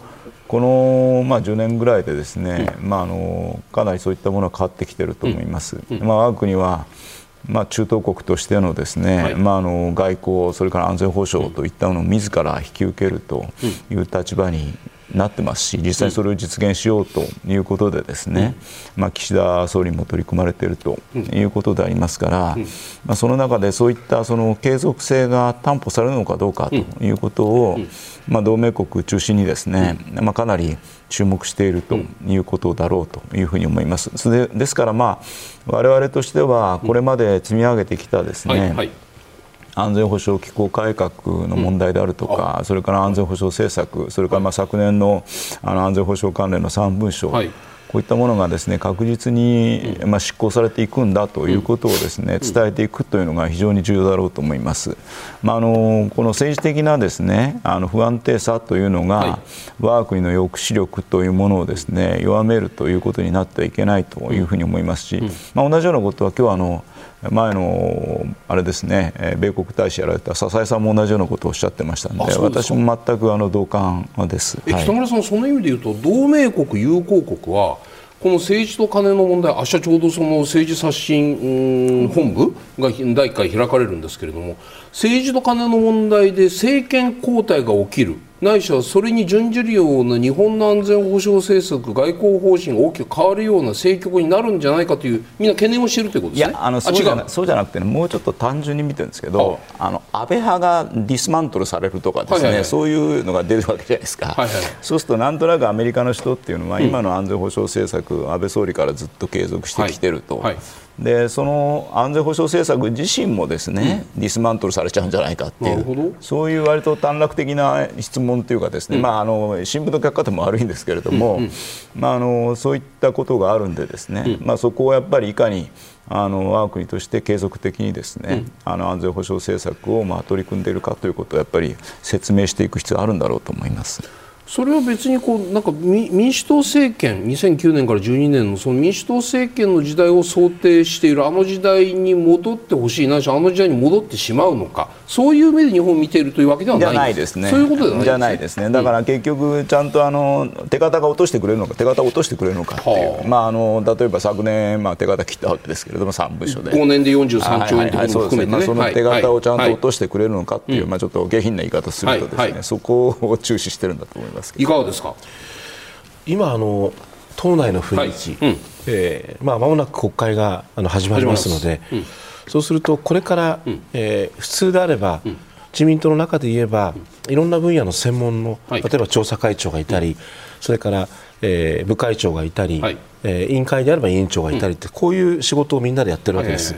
この、まあ、10年ぐらいでですね、まあ、あのかなりそういったものが変わってきていると思います。まあ、我が国はまあ、中東国としてのですね、はい、まあ、あの外交、それから安全保障といったものを自ら引き受けるという立場になってますし実際それを実現しようということでですね、まあ、岸田総理も取り組まれているということでありますから、まあ、その中でそういったその継続性が担保されるのかどうかということを、まあ、同盟国中心にですね、まあ、かなり注目しているということだろうというふうに思います。でですから、まあ、我々としてはこれまで積み上げてきたですね、はいはい安全保障機構改革の問題であるとか、うん、それから安全保障政策、それからまあ昨年のあの安全保障関連の3文書、はい、こういったものがですね確実にまあ執行されていくんだということをですね伝えていくというのが非常に重要だろうと思います。まあ、あのこの政治的なですねあの不安定さというのが、はい、我が国の抑止力というものをですね弱めるということになってはいけないというふうに思いますし、まあ、同じようなことは今日あの前のあれですね米国大使やられた笹井さんも同じようなことをおっしゃってましたので私も全くあの同感です、え北村さん、その意味で言うと同盟国、友好国はこの政治と金の問題、明日ちょうどその政治刷新本部が第1回開かれるんですけれども政治と金の問題で政権交代が起きる。ないしはそれに準じるような日本の安全保障政策、外交方針が大きく変わるような政局になるんじゃないかという、みんな懸念をしているということですね。いやあのそうじゃなそうじゃなくて、ね、もうちょっと単純に見てるんですけど、あの安倍派がディスマントルされるとかですね、そういうのが出るわけじゃないですか、はいはい、そうするとなんとなくアメリカの人っていうのは、今の安全保障政策、安倍総理からずっと継続してきてると。はい。はいでその安全保障政策自身もですね、うん、ディスマントルされちゃうんじゃないかっていう。そういう割と短絡的な質問というかですね、うん、まあ、あの新聞の書き方も悪いんですけれども、うんうん、まあ、あのそういったことがあるんでですね、まあ、そこをやっぱりいかにあの我が国として継続的にですね、あの安全保障政策をまあ取り組んでいるかということをやっぱり説明していく必要があるんだろうと思います。それは別にこうなんか民主党政権2009年から12年のその民主党政権の時代を想定しているあの時代に戻ってほしいないしあの時代に戻ってしまうのかそういう目で日本を見ているというわけではないです。ね。そういうことじゃないですね。だから結局ちゃんとあの手形が落としてくれるのか手形を落としてくれるのかっていう、はあ、まああの例えば昨年まあ手形切ったわけですけれども3部署で。5年で43兆円ということも含めて、ね。まあ、その手形をちゃんと落としてくれるのかっていう、はい、まあちょっと下品な言い方するとですね、はい。はい、そこを注視してるんだと思いますいかがですか？今あの党内の雰囲気、はい。うん、えー、まあ間もなく国会があの始まりますので、うん、そうするとこれから、うん、えー、普通であれば、うん、自民党の中で言えば、いろんな分野の専門の、はい、例えば調査会長がいたり、それから、えー、部会長がいたり、はい、えー、委員会であれば委員長がいたりって、こういう仕事をみんなでやってるわけです。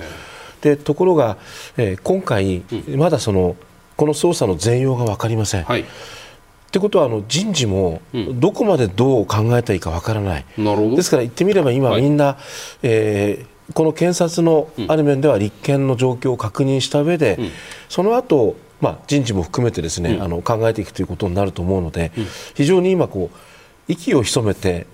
でところが、えー、今回、まだそのこの捜査の全容が分かりません。はいってことはあの人事もどこまでどう考えたらいいかわからない、うん、ですから言ってみれば今、みんな、はい、えー、この検察のある面では立件の状況を確認した上で、うん、その後まあ、人事も含めてですね、あの考えていくということになると思うので、非常に今こう息を潜めて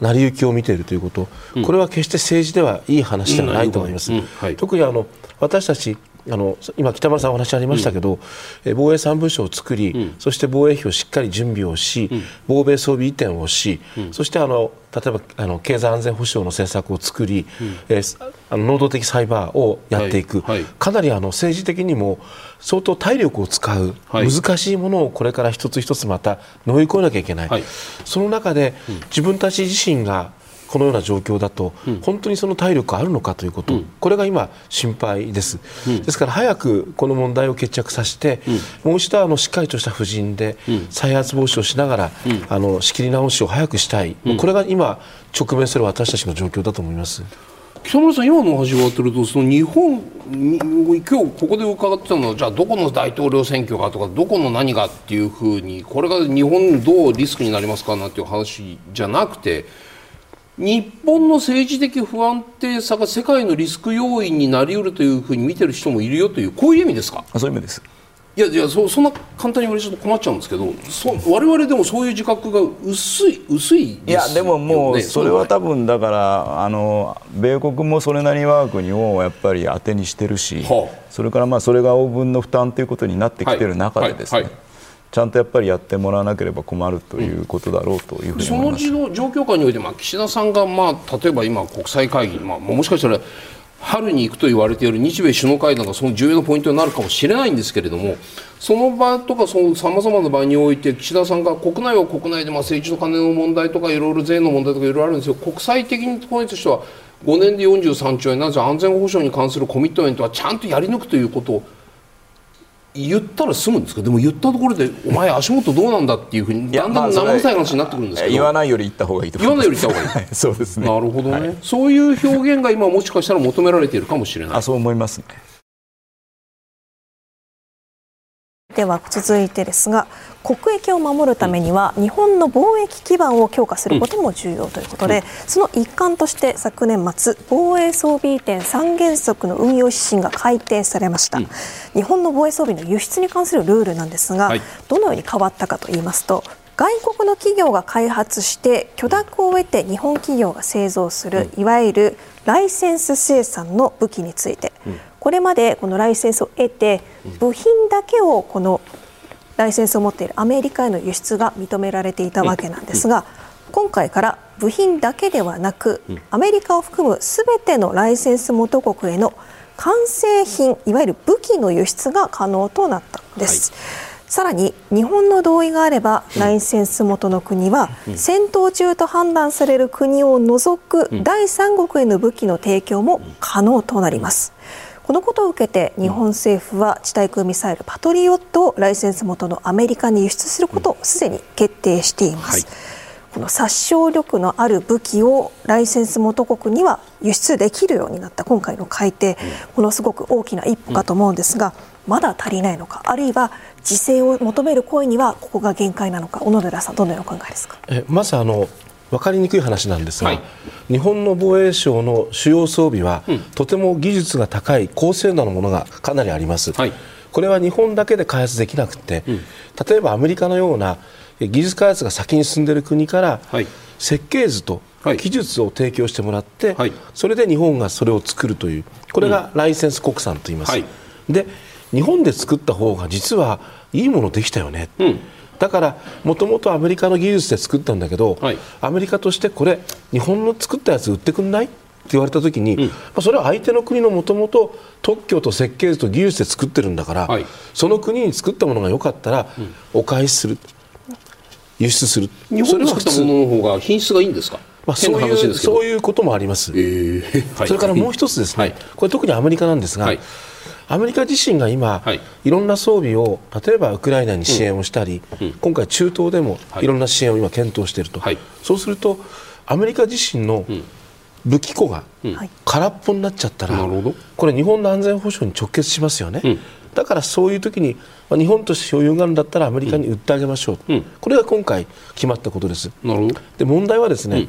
成り行きを見ているということ、これは決して政治ではいい話ではないと思います。特にあの私たちあの今、北村さんお話ありましたけど、うん、防衛三文書を作り、うん、そして防衛費をしっかり準備をし、うん、防衛装備移転をし、そしてあの例えばあの経済安全保障の政策を作り、えー、あの能動的サイバーをやっていく、はい。はい、かなりあの政治的にも相当体力を使う、はい、難しいものをこれから一つ一つまた乗り越えなきゃいけない、その中で自分たち自身がこのような状況だと、うん、本当にその体力あるのかということ、うん、これが今、心配です、うん、ですから早くこの問題を決着させて、もう一度あのしっかりとした布陣で再発防止をしながら、あの仕切り直しを早くしたい、これが今、直面する私たちの状況だと思います。北村さん、今の話を終わってると、その日本、今日ここで伺ってたのは、じゃあ、どこの大統領選挙かとか、どこの何がっていうふうに、これが日本、どうリスクになりますかなんていう話じゃなくて、日本の政治的不安定さが世界のリスク要因になりうるというふうに見てる人もいるよというこういう意味ですか？そういう意味です。いやいやそそんな簡単に言われちょっと困っちゃうんですけどそ我々でもそういう自覚が薄い薄い、ね、いやでももうそれは多分だからあの米国もそれなりに我が国をやっぱり当てにしてるし、はあ、それからまあそれが応分の負担ということになってきてる中でですね、はいはいはいちゃんとやっぱりやってもらわなければ困るということだろうというふうにその状況下において、まあ、岸田さんが、まあ、例えば今、国際会議、まあ、もしかしたら春に行くと言われている日米首脳会談がその重要なポイントになるかもしれないんですけれどもその場とかさまざまな場合において岸田さんが国内は国内でまあ政治と金の問題とかいろいろ税の問題とかいろいろあるんですよ国際的にポイントとしては5年で43兆円なぜ安全保障に関するコミットメントはちゃんとやり抜くということを言ったら済むんですか？でも言ったところでお前足元どうなんだっていうふうにだんだん生臭い話になってくるんですけど。言わないより言った方がいいと言わないより言った方がいい。そうですね。なるほどね、はい、そういう表現が今もしかしたら求められているかもしれない。あそう思いますねでは続いてですが国益を守るためには日本の貿易基盤を強化することも重要ということで、その一環として昨年末防衛装備移転三原則の運用指針が改定されました、日本の防衛装備の輸出に関するルールなんですが、どのように変わったかと言いますと外国の企業が開発して許諾を得て日本企業が製造する、いわゆるライセンス生産の武器について、これまでこのライセンスを得て部品だけをこのライセンスを持っているアメリカへの輸出が認められていたわけなんですが今回から部品だけではなくアメリカを含むすべてのライセンス元国への完成品いわゆる武器の輸出が可能となったんです。はいさらに日本の同意があれば、ライセンス元の国は、戦闘中と判断される国を除く第三国への武器の提供も可能となります。このことを受けて日本政府は地対空ミサイルパトリオットをライセンス元のアメリカに輸出することをすでに決定しています。はい。この殺傷力のある武器をライセンス元国には輸出できるようになった今回の改定、ものすごく大きな一歩かと思うんですが、まだ足りないのかあるいは自制を求める声にはここが限界なのか。小野寺さんどのようにお考えですか？えまずあの分かりにくい話なんですが、はい、日本の防衛省の主要装備は、うん、とても技術が高い高性能なものがかなりあります、はい、これは日本だけで開発できなくて、うん、例えばアメリカのような技術開発が先に進んでいる国から、はい、設計図と技術を提供してもらって、それで日本がそれを作るというこれがライセンス国産と言います。で日本で作った方が実はいいものできたよね、うん、だからもともとアメリカの技術で作ったんだけど、はい、アメリカとしてこれ日本の作ったやつ売ってくんない？って言われた時に、うん、まあ、それは相手の国のもともと特許と設計図と技術で作ってるんだから、はい、その国に作ったものが良かったら、お返しする。輸出する。日本で作ったものの方が品質がいいんですか？まあ、そういうそういうこともあります、えー。はい、それからもう一つですね、これ特にアメリカなんですが、アメリカ自身が今、はい、いろんな装備を例えばウクライナに支援をしたり、うん、今回、中東でもい。ろんな支援を今検討していると、はい、そうするとアメリカ自身の武器庫が空っぽになっちゃったら、うん、これ日本の安全保障に直結しますよね。うん。だからそういう時に、まあ、日本として所有があるんだったらアメリカに売ってあげましょう、うん、これが今回決まったことです。で問題はですね、うん、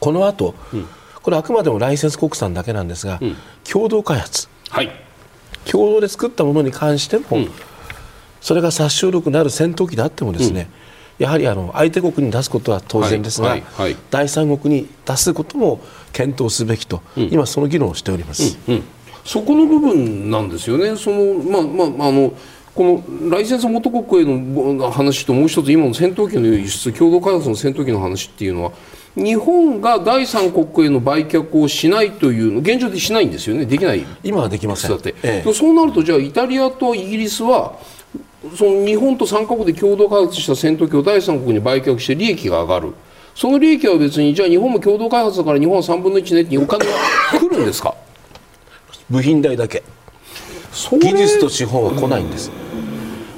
この後、うん、これあくまでもライセンス国産だけなんですが、共同開発、はい、共同で作ったものに関しても、うん、それが殺傷力のある戦闘機であってもですね、やはりあの相手国に出すことは当然ですが、はいはい。はい、第三国に出すことも検討すべきと、うん、今、その議論をしております、うんうん、そこの部分なんですよね、そのまあまあ、あのこのライセンス元国への話ともう一つ、今の戦闘機の輸出、共同開発の戦闘機の話っていうのは、日本が第三国への売却をしないというの、現状でしないんですよね、できない。今はできません、ええ、そうなると、じゃあ、イタリアとイギリスは、その日本と3カ国で共同開発した戦闘機を第三国に売却して利益が上がる。その利益は別にじゃあ日本も共同開発だから日本は3分の1ねってお金が来るんですか？部品代だけ。技術と資本は来ないんです、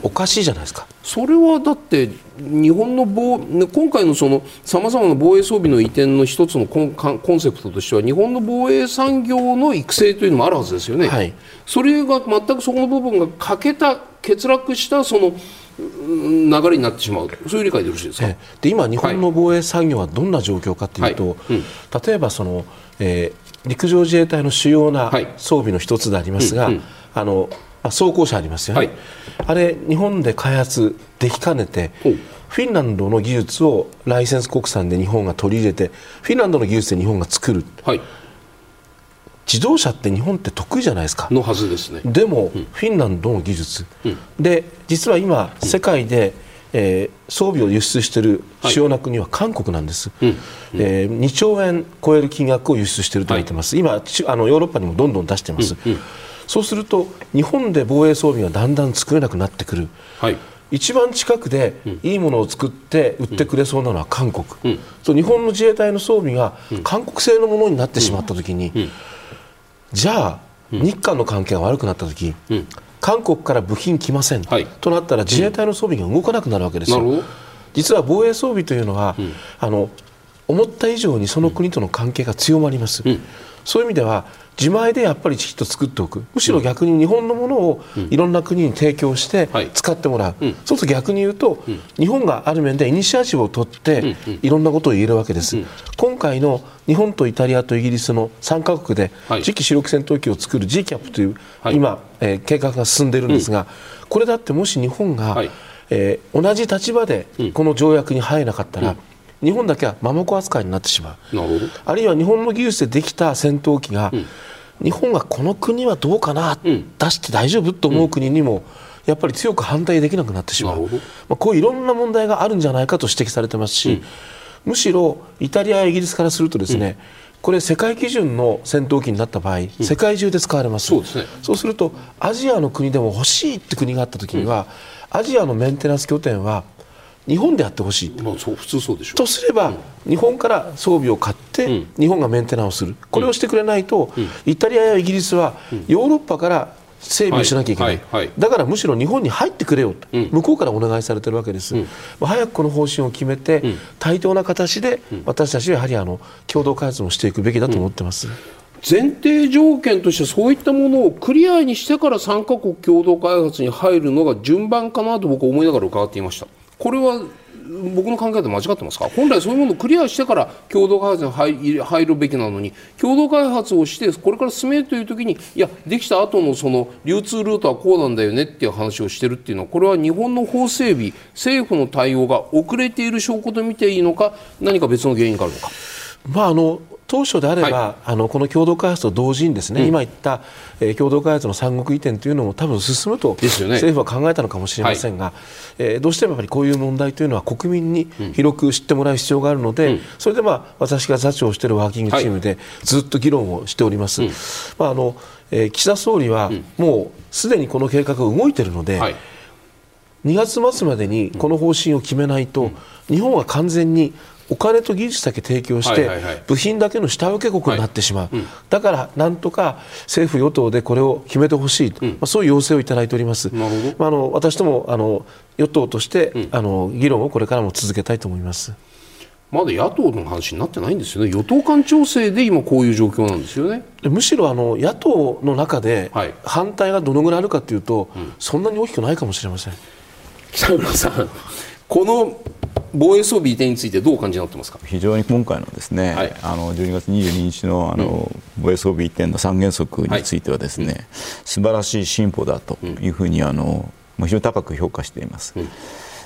おかしいじゃないですか。それはだって日本の防今回のそのさまざまな防衛装備の移転の一つのコンコンセプトとしては日本の防衛産業の育成というのもあるはずですよね、はい、それが全くそこの部分が欠けた欠落したその流れになってしまう。そういう理解でよろしいですか、で今、日本の防衛産業はどんな状況かというと、はい。うん、例えばその、えー、陸上自衛隊の主要な装備の一つでありますが、はいうんうん、あの装甲車ありますよね、はい、あれ日本で開発できかねてフィンランドの技術をライセンス国産で日本が取り入れてフィンランドの技術で日本が作る、はい、自動車って日本って得意じゃないですか。のはずですね。でも、うん、フィンランドの技術、うん、で実は今世界で、えー、装備を輸出してい。る主要な国は韓国なんです、はい、えー、2兆円超える金額を輸出していると言ってます、はい、今あのヨーロッパにもどんどん出してます、うん。うんそうすると日本で防衛装備がだんだん作れなくなってくる、はい、一番近くでいいものを作って売ってくれそうなのは韓国、うん、そう日本の自衛隊の装備が韓国製のものになってしまった時に、うん、じゃあ日韓の関係が悪くなった時、うん、韓国から部品来ません、はい、となったら自衛隊の装備が動かなくなるわけですよ。実は防衛装備というのは、あの思った以上にその国との関係が強まります。そういう意味では自前でやっぱりきちっと作っておく。むしろ逆に日本のものをいろんな国に提供して使ってもらう、うん、そうすると逆に言うと、うん、日本がある面でイニシアチブを取っていろんなことを言えるわけです、うん、今回の日本とイタリアとイギリスの3カ国で次期主力戦闘機を作る GCAP という、はい、今、えー、計画が進んでいるんですが、これだってもし日本が、はい、えー、同じ立場でこの条約に入らなかったら、日本だけは摩耗扱いになってしまう。あるいは日本の技術でできた戦闘機が、うん、日本がこの国はどうかな、うん、出して大丈夫？と思う国にも、やっぱり強く反対できなくなってしまう、まあ、こういういろんな問題があるんじゃないかと指摘されてますし、むしろイタリアやイギリスからするとですね、これ世界基準の戦闘機になった場合、世界中で使われます、そうすね、そうするとアジアの国でも欲しいって国があった時には、アジアのメンテナンス拠点は日本でやってほしい、まあ、そう普通そうでしょ。とすれば、うん、日本から装備を買って、うん、日本がメンテナンスをする。これをしてくれないと、うん、イタリアやイギリスは、ヨーロッパから整備をしなきゃいけない、はい。はい。はい、だからむしろ日本に入ってくれよと、向こうからお願いされてるわけです、早くこの方針を決めて、対等な形で、私たちはやはりあの共同開発もしていくべきだと思ってます。前提条件としてそういったものをクリアにしてから3カ国共同開発に入るのが順番かなと僕は思いながら伺っていました。これは僕の考えで間違ってますか？本来そういうものをクリアしてから共同開発に入るべきなのに共同開発をしてこれから進めるという時にいやできた後のその流通ルートはこうなんだよねっていう話をしてるっていうのはこれは日本の法整備政府の対応が遅れている証拠と見ていいのか何か別の原因があるのか。まあ、あの当初であれば、はい、あのこの共同開発と同時にですね、うん、今言った、えー、共同開発の三国移転というのも多分進むと、政府は考えたのかもしれませんが、はい、えー、どうしてもやっぱりこういう問題というのは国民に広く知ってもらう必要があるので、うん、それで、まあ、私が座長をしているワーキングチームでずっと議論をしております。はい、まああのえー、岸田総理はもうすでにこの計画が動いているので、2月末までにこの方針を決めないと、日本は完全にお金と技術だけ提供して、部品だけの下請け国になってしまう、だからなんとか政府・与党でこれを決めてほしい。と、まあ、そういう要請をいただいております、まあ、あの私どもあの与党として、あの議論をこれからも続けたいと思います。まだ野党の話になってないんですよね、与党間調整で今、こういう状況なんですよね。むしろあの野党の中で反対がどのぐらいあるかというと、はい、そんなに大きくないかもしれません。北村さんこの防衛装備移転についてどう感じになってますか？非常に今回のですね、はい、あの12月22日のあの、うん、防衛装備移転の三原則についてはですね、はい、素晴らしい進歩だというふうにあの非常に高く評価しています。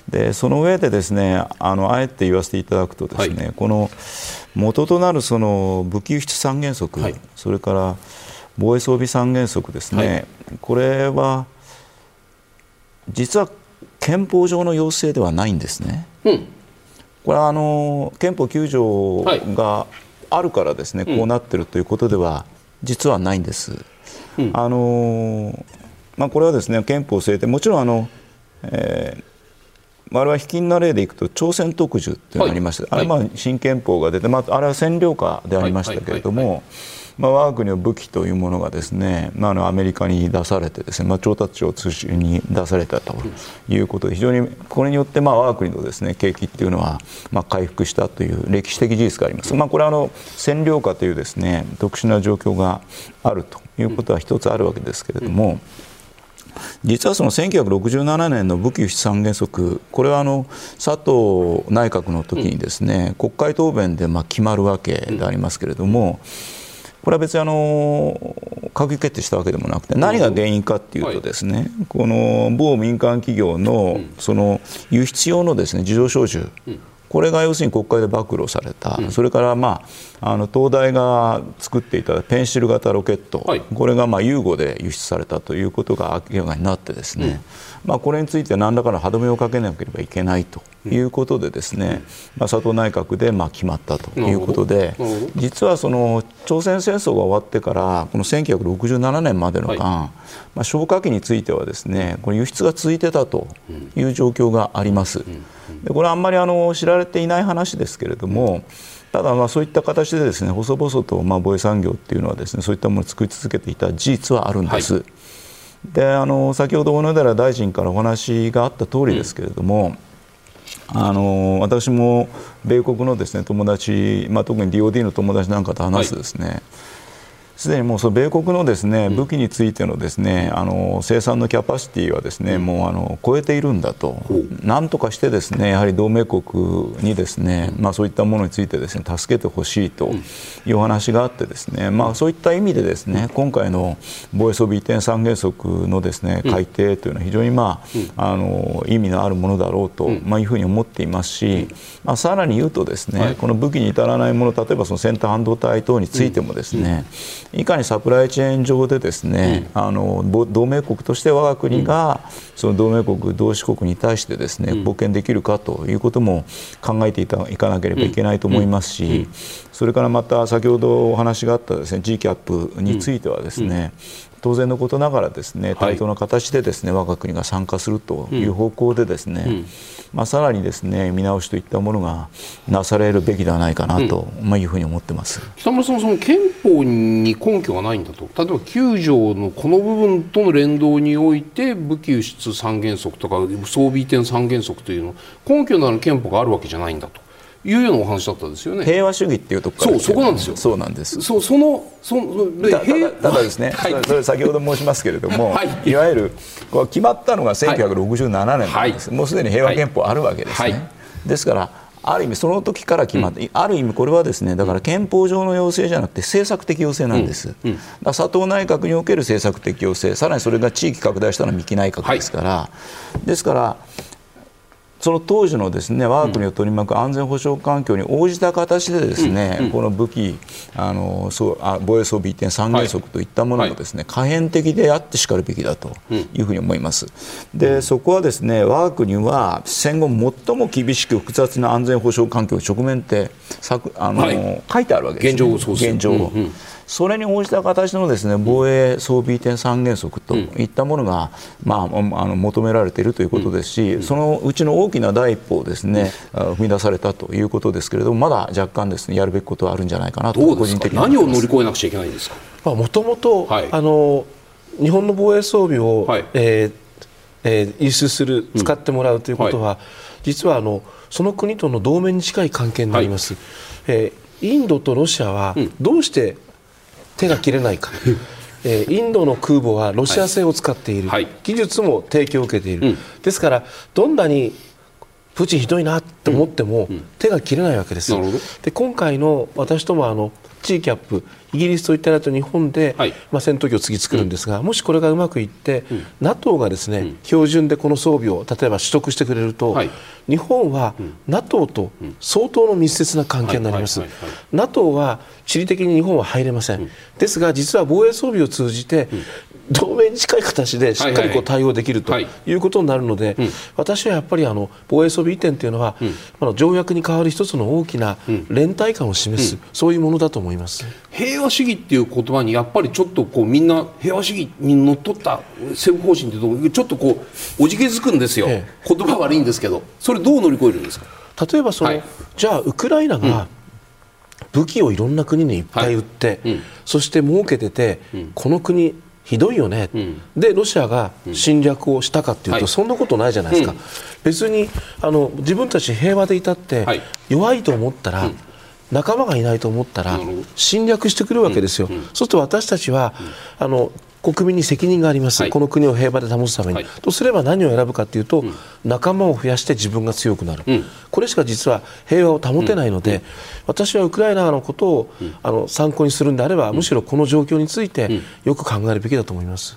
でその上でですねあのあえて言わせていただくとですね、はい、この元となるその武器輸出三原則、はい、それから防衛装備三原則ですね、はい、これは実は憲法上の要請ではないんですね。うん、これはあの憲法9条があるからですね、こうなっているということでは実はないんです。うん、あのまあ、これはですね憲法制定もちろんあの、えーあれは卑近な例でいくと朝鮮特需というのがありまして、はい、あれは新憲法が出て、まあ、あれは占領下でありましたけれども、まあ、我が国の武器というものがですね、まあ、あのアメリカに出されてですね、まあ、調達庁通信に出されたということで非常にこれによってまあ我が国のですね景気っていうのはまあ回復したという歴史的事実があります。まあ、これはあの占領下というですね特殊な状況があるということは一つあるわけですけれども。実はその1967年の武器輸出三原則これはあの佐藤内閣の時にですね、国会答弁でまあ決まるわけでありますけれども、これは別にあの閣議決定したわけでもなくて何が原因かっていうとですね、この某民間企業のその輸出用のですね自動小銃これが要するに国会で暴露された、うん、それから、まあ、あの東大が作っていたペンシル型ロケット、はい、これがまあユーゴで輸出されたということが明らかになってですね、うん、まあ、これについて何らかの歯止めをかけなければいけないということでですね、まあ、佐藤内閣でまあ決まったということで実はその朝鮮戦争が終わってからこの1967年までの間、はい、まあ、消火器についてはですねこれ輸出が続いてたという状況があります。でこれはあんまりあの知られていない話ですけれども、ただまあそういった形でですね細々とまあ防衛産業っていうのはですねそういったものを作り続けていた事実はあるんです。はい、であの先ほど小野寺大臣からお話があった通りですけれども、うん、あの私も米国のですね友達、まあ、特に DOD の友達なんかと話すですね、はいすでにもうその米国のですね武器についてのですねあの生産のキャパシティはですねもうあの超えているんだと、なんとかしてですねやはり同盟国にですねまあそういったものについてですね助けてほしいという話があってですねまあそういった意味でですね今回の防衛装備移転三原則のですね改定というのは非常にまああの意味のあるものだろうとまあいうふうに思っていますし、まあさらに言うとですねこの武器に至らないもの例えばその先端半導体等についてもですねいかにサプライチェーン上でですね、うん、あの同盟国として我が国が、その同盟国同志国に対してですね、貢献できるかということも考えていたいかなければいけないと思いますし、それからまた先ほどお話があったですね GCAP についてはですね、当然のことながらですね対等な形でですね、我が国が参加するという方向でですね、まあ、さらにですね見直しといったものがなされるべきではないかなと、まあ、いうふうに思ってます。北村さんその憲法に根拠がないんだと。例えば9条のこの部分との連動において武器輸出三原則とか装備移転三原則というの根拠のある憲法があるわけじゃないんだと。いうようなお話だったんですよね。平和主義っていうとこそうそこなんですよ。そうなんです。そうそのそのたただですね、はい、それ先ほど申しますけれども、はい、いわゆるこう決まったのが1967年なんです。はい、もうすでに平和憲法あるわけですね。はい、ですからある意味その時から決まって、うん、ある意味これはですねだから憲法上の要請じゃなくて政策的要請なんです、うん。うん、佐藤内閣における政策的要請さらにそれが地域拡大したのは三木内閣ですから、ですからその当時のですね我が国を取り巻く安全保障環境に応じた形でですね、うん。うん、この武器あのそうあ防衛装備移転三原則といったものもですね、はい、可変的であってしかるべきだというふうに思います。でそこはですね我が国は戦後最も厳しく複雑な安全保障環境直面ってあの、はい、書いてあるわけです、ね、現状現状、うんうんそれに応じた形のですね防衛装備移転三原則といったものが、まあ、あの求められているということですし、そのうちの大きな第一歩をですね踏み出されたということですけれどもまだ若干ですねやるべきことはあるんじゃないかなと個人的に何を乗り越えなくちゃいけないんですか？もともと日本の防衛装備を、はい、えーえー、輸出する、使ってもらうということは、うんはい、実はあのその国との同盟に近い関係になります、はい、えー、インドとロシアはどうして手が切れないか。えー、インドの空母はロシア製を使っている、はい、技術も提供を受けている、うん、ですからどんなにプーチンひどいなと思っても、手が切れないわけです。で今回の私ともあの GCAP イギリスとイタリアと日本で、はい、まあ、戦闘機を次作るんですが、うん、もしこれがうまくいって、うん、NATO がですね、うん、標準でこの装備を例えば取得してくれると、はい、日本は NATO と相当の密接な関係になります。NATO は地理的に日本は入れません、ですが実は防衛装備を通じて、同盟に近い形でしっかりこう対応できるとい。うことになるので、私はやっぱりあの防衛装備移転というのは、あの条約に代わる一つの大きな連帯感を示す、そういうものだと思います。平和主義っていう言葉にやっぱりちょっとこうみんな平和主義にのっとった政府方針っていうとちょっとこうおじけづくんですよ、ええ、言葉悪いんですけどそれどう乗り越えるんですか？例えばその、はい、じゃあウクライナが、武器をいろんな国にいっぱい売って、はい。うん、そして儲けてて、うん、この国ひどいよね、うん、でロシアが侵略をしたかというと、うん、そんなことないじゃないですか、うん、別にあの自分たち平和でいたって、はい、弱いと思ったら、仲間がいないと思ったら侵略してくるわけですよ、そうすると私たちは、あの国民に責任があります、はい、この国を平和で保つために、はい、とすれば何を選ぶかというと、うん、仲間を増やして自分が強くなる、うん、これしか実は平和を保てないので、うん、私はウクライナのことを、あの参考にするんであれば、むしろこの状況についてよく考えるべきだと思います。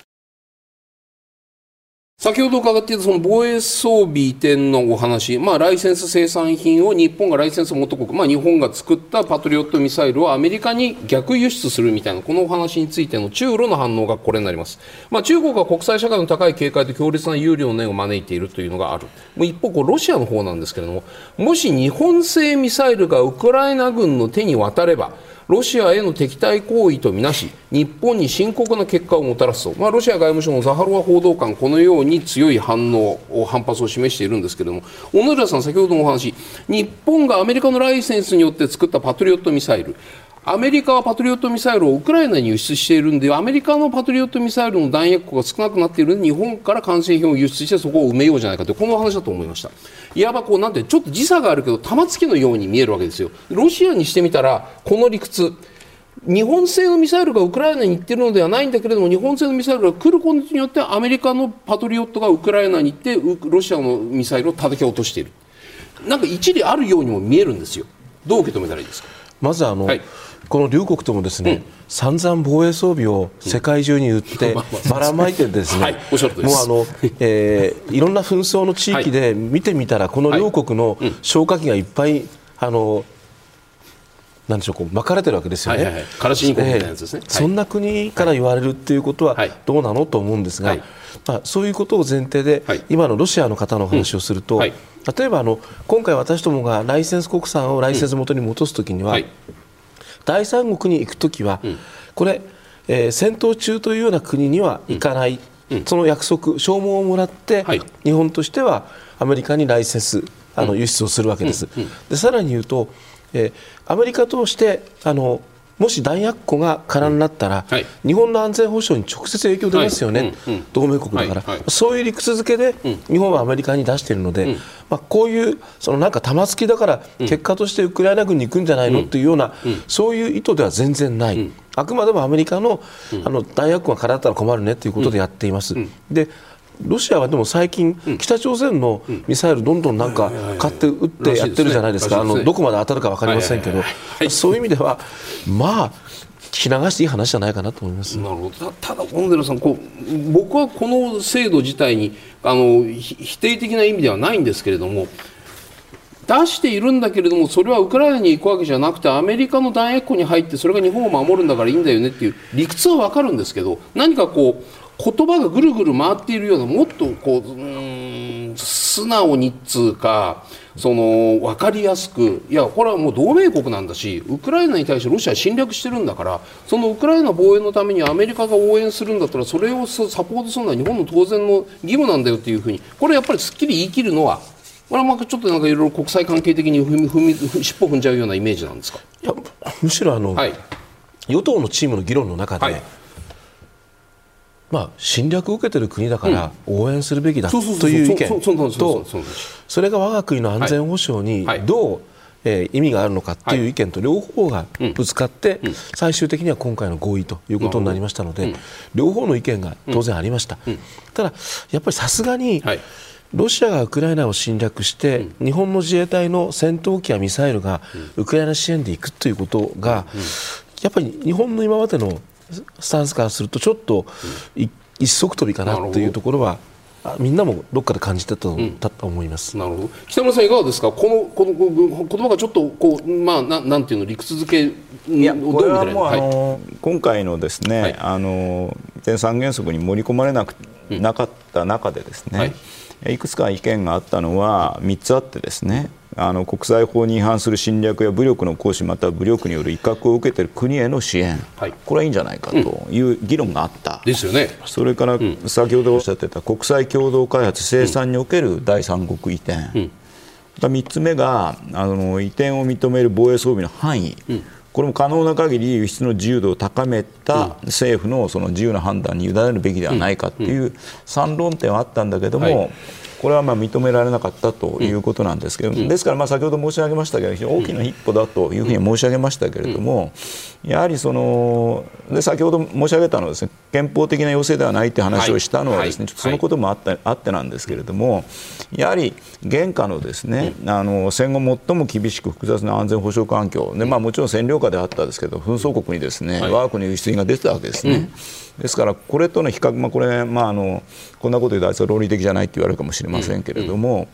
先ほど伺っていたその防衛装備移転のお話、まあ、ライセンス生産品を日本がライセンス元国、まあ、日本が作ったパトリオットミサイルをアメリカに逆輸出するみたいなこのお話についての中ロの反応がこれになります、まあ、中国は国際社会の高い警戒と強烈な有利の念を招いているというのがある一方ロシアの方なんですけれどももし日本製ミサイルがウクライナ軍の手に渡ればロシアへの敵対行為とみなし日本に深刻な結果をもたらすと、まあ、ロシア外務省のザハロワ報道官このように強い反応を反発を示しているんですけれども。小野寺さん、先ほどのお話。日本がアメリカのライセンスによって作ったパトリオットミサイル。アメリカはパトリオットミサイルをウクライナに輸出しているんでアメリカのパトリオットミサイルの弾薬庫が少なくなっているので日本から完成品を輸出してそこを埋めようじゃないかと。いうこの話だと思いました。いわばこうなんてちょっと時差があるけど玉突きのように見えるわけですよ。ロシアにしてみたらこの理屈。日本製のミサイルがウクライナに行っているのではないんだけれども日本製のミサイルが来ることによってアメリカのパトリオットがウクライナに行ってロシアのミサイルを叩き落としている。なんか一理あるようにも見えるんですよ。どう受け止めたらいいですか？まずあの、はい、この両国ともですね、うん、散々防衛装備を世界中に売って、ばらまいてですね、はい、もうあの、えー、いろんな紛争の地域で見てみたら、この両国の消火器がいっぱいあのなんでしょうこう巻かれてるわけですよね。はいはいはい、カラシニコフみたいなやつですね、えー、そんな国から言われるっていうことはどうなのと思うんですが、はい、まあ、そういうことを前提で、はい、今のロシアの方の話をすると、うん。はい、例えばあの今回私どもがライセンス国産をライセンス元に戻すときには、うん、第三国に行くときは、うん、これ、えー、戦闘中というような国には行かない、その約束証文をもらって、日本としてはアメリカにライセンスあの輸出をするわけです。でさらに言うとえー、アメリカとしてあのもし弾薬庫が空になったら、はい、日本の安全保障に直接影響出ますよね、はい。うんうん、同盟国だから、はいはい、そういう理屈付けで、日本はアメリカに出しているので、うん、まあ、こういうそのなんか玉突きだから、結果としてウクライナ軍に行くんじゃないの？というような、そういう意図では全然ない、あくまでもアメリカのあの弾薬庫が空だったら困るねということでやっています。でロシアはでも最近、北朝鮮のミサイル、どんどんなんか買って撃ってやってるじゃないですか、あのどこまで当たるか分かりませんけど、そういう意味では、まあ、聞き流していい話じゃないかなと思います。なるほど。ただ、小野寺さんこう、僕はこの制度自体にあの否定的な意味ではないんですけれども、出しているんだけれども、それはウクライナに行くわけじゃなくて、アメリカの弾薬庫に入って、それが日本を守るんだからいいんだよねっていう理屈は分かるんですけど、何かこう、言葉がぐるぐる回っているようなもっとこううん素直にっつうかその分かりやすくいやこれはもう同盟国なんだしウクライナに対してロシアは侵略してるんだからそのウクライナ防衛のためにアメリカが応援するんだったらそれをサポートするのは日本の当然の義務なんだよっていうふうにこれやっぱりすっきり言い切るのはこれはまあちょっとなんかいろいろ国際関係的に踏み踏み尻尾踏んじゃうようなイメージなんですか？いやむしろあの、はい、与党のチームの議論の中で、はいまあ、侵略を受けている国だから応援するべきだという意見とそれが我が国の安全保障にどう、えー、意味があるのかという意見と両方がぶつかって、最終的には今回の合意ということになりましたので、両方の意見が当然ありました。ただやっぱりさすがに、ロシアがウクライナを侵略して、日本の自衛隊の戦闘機やミサイルがウクライナ支援で行くということが、やっぱり日本の今までのスタンスからするとちょっと一足飛びかなというところはみんなもどっかで感じてたと,、と思います。なるほど。北村さんいかがですか？このこの言葉がちょっとこうまあななんていうの理屈付けいやこれはもう、あの今回のですね、はい、あの点三原則に盛り込まれなく、なかった中でですね。はいいくつか意見があったのは3つあってですねあの国際法に違反する侵略や武力の行使または武力による威嚇を受けている国への支援、はい、これはいいんじゃないかという議論があった、ですよね。それから先ほどおっしゃってた国際共同開発生産における第三国移転、うん、3つ目があの移転を認める防衛装備の範囲、うん。これも可能な限り輸出の自由度を高めた政府のその自由な判断に委ねるべきではないかという3論点はあったんだけども、これはまあ認められなかったということなんですけど、ですからまあ先ほど申し上げましたけど大きな一歩だというふうに申し上げましたけれども、やはりそので先ほど申し上げたのはですね憲法的な要請ではないという話をしたのはですね、ちょっとそのこともあってあってなんですけれどもやはり現下のですね、あの戦後最も厳しく複雑な安全保障環境で、まあ、もちろん占領下であったんですけど紛争国にですね、我が国の輸出品が出てたわけですね。ですからこれとの比較、まあ、これ、まあ、あのこんなこと言うとあいつは論理的じゃないと言われるかもしれませんけれども、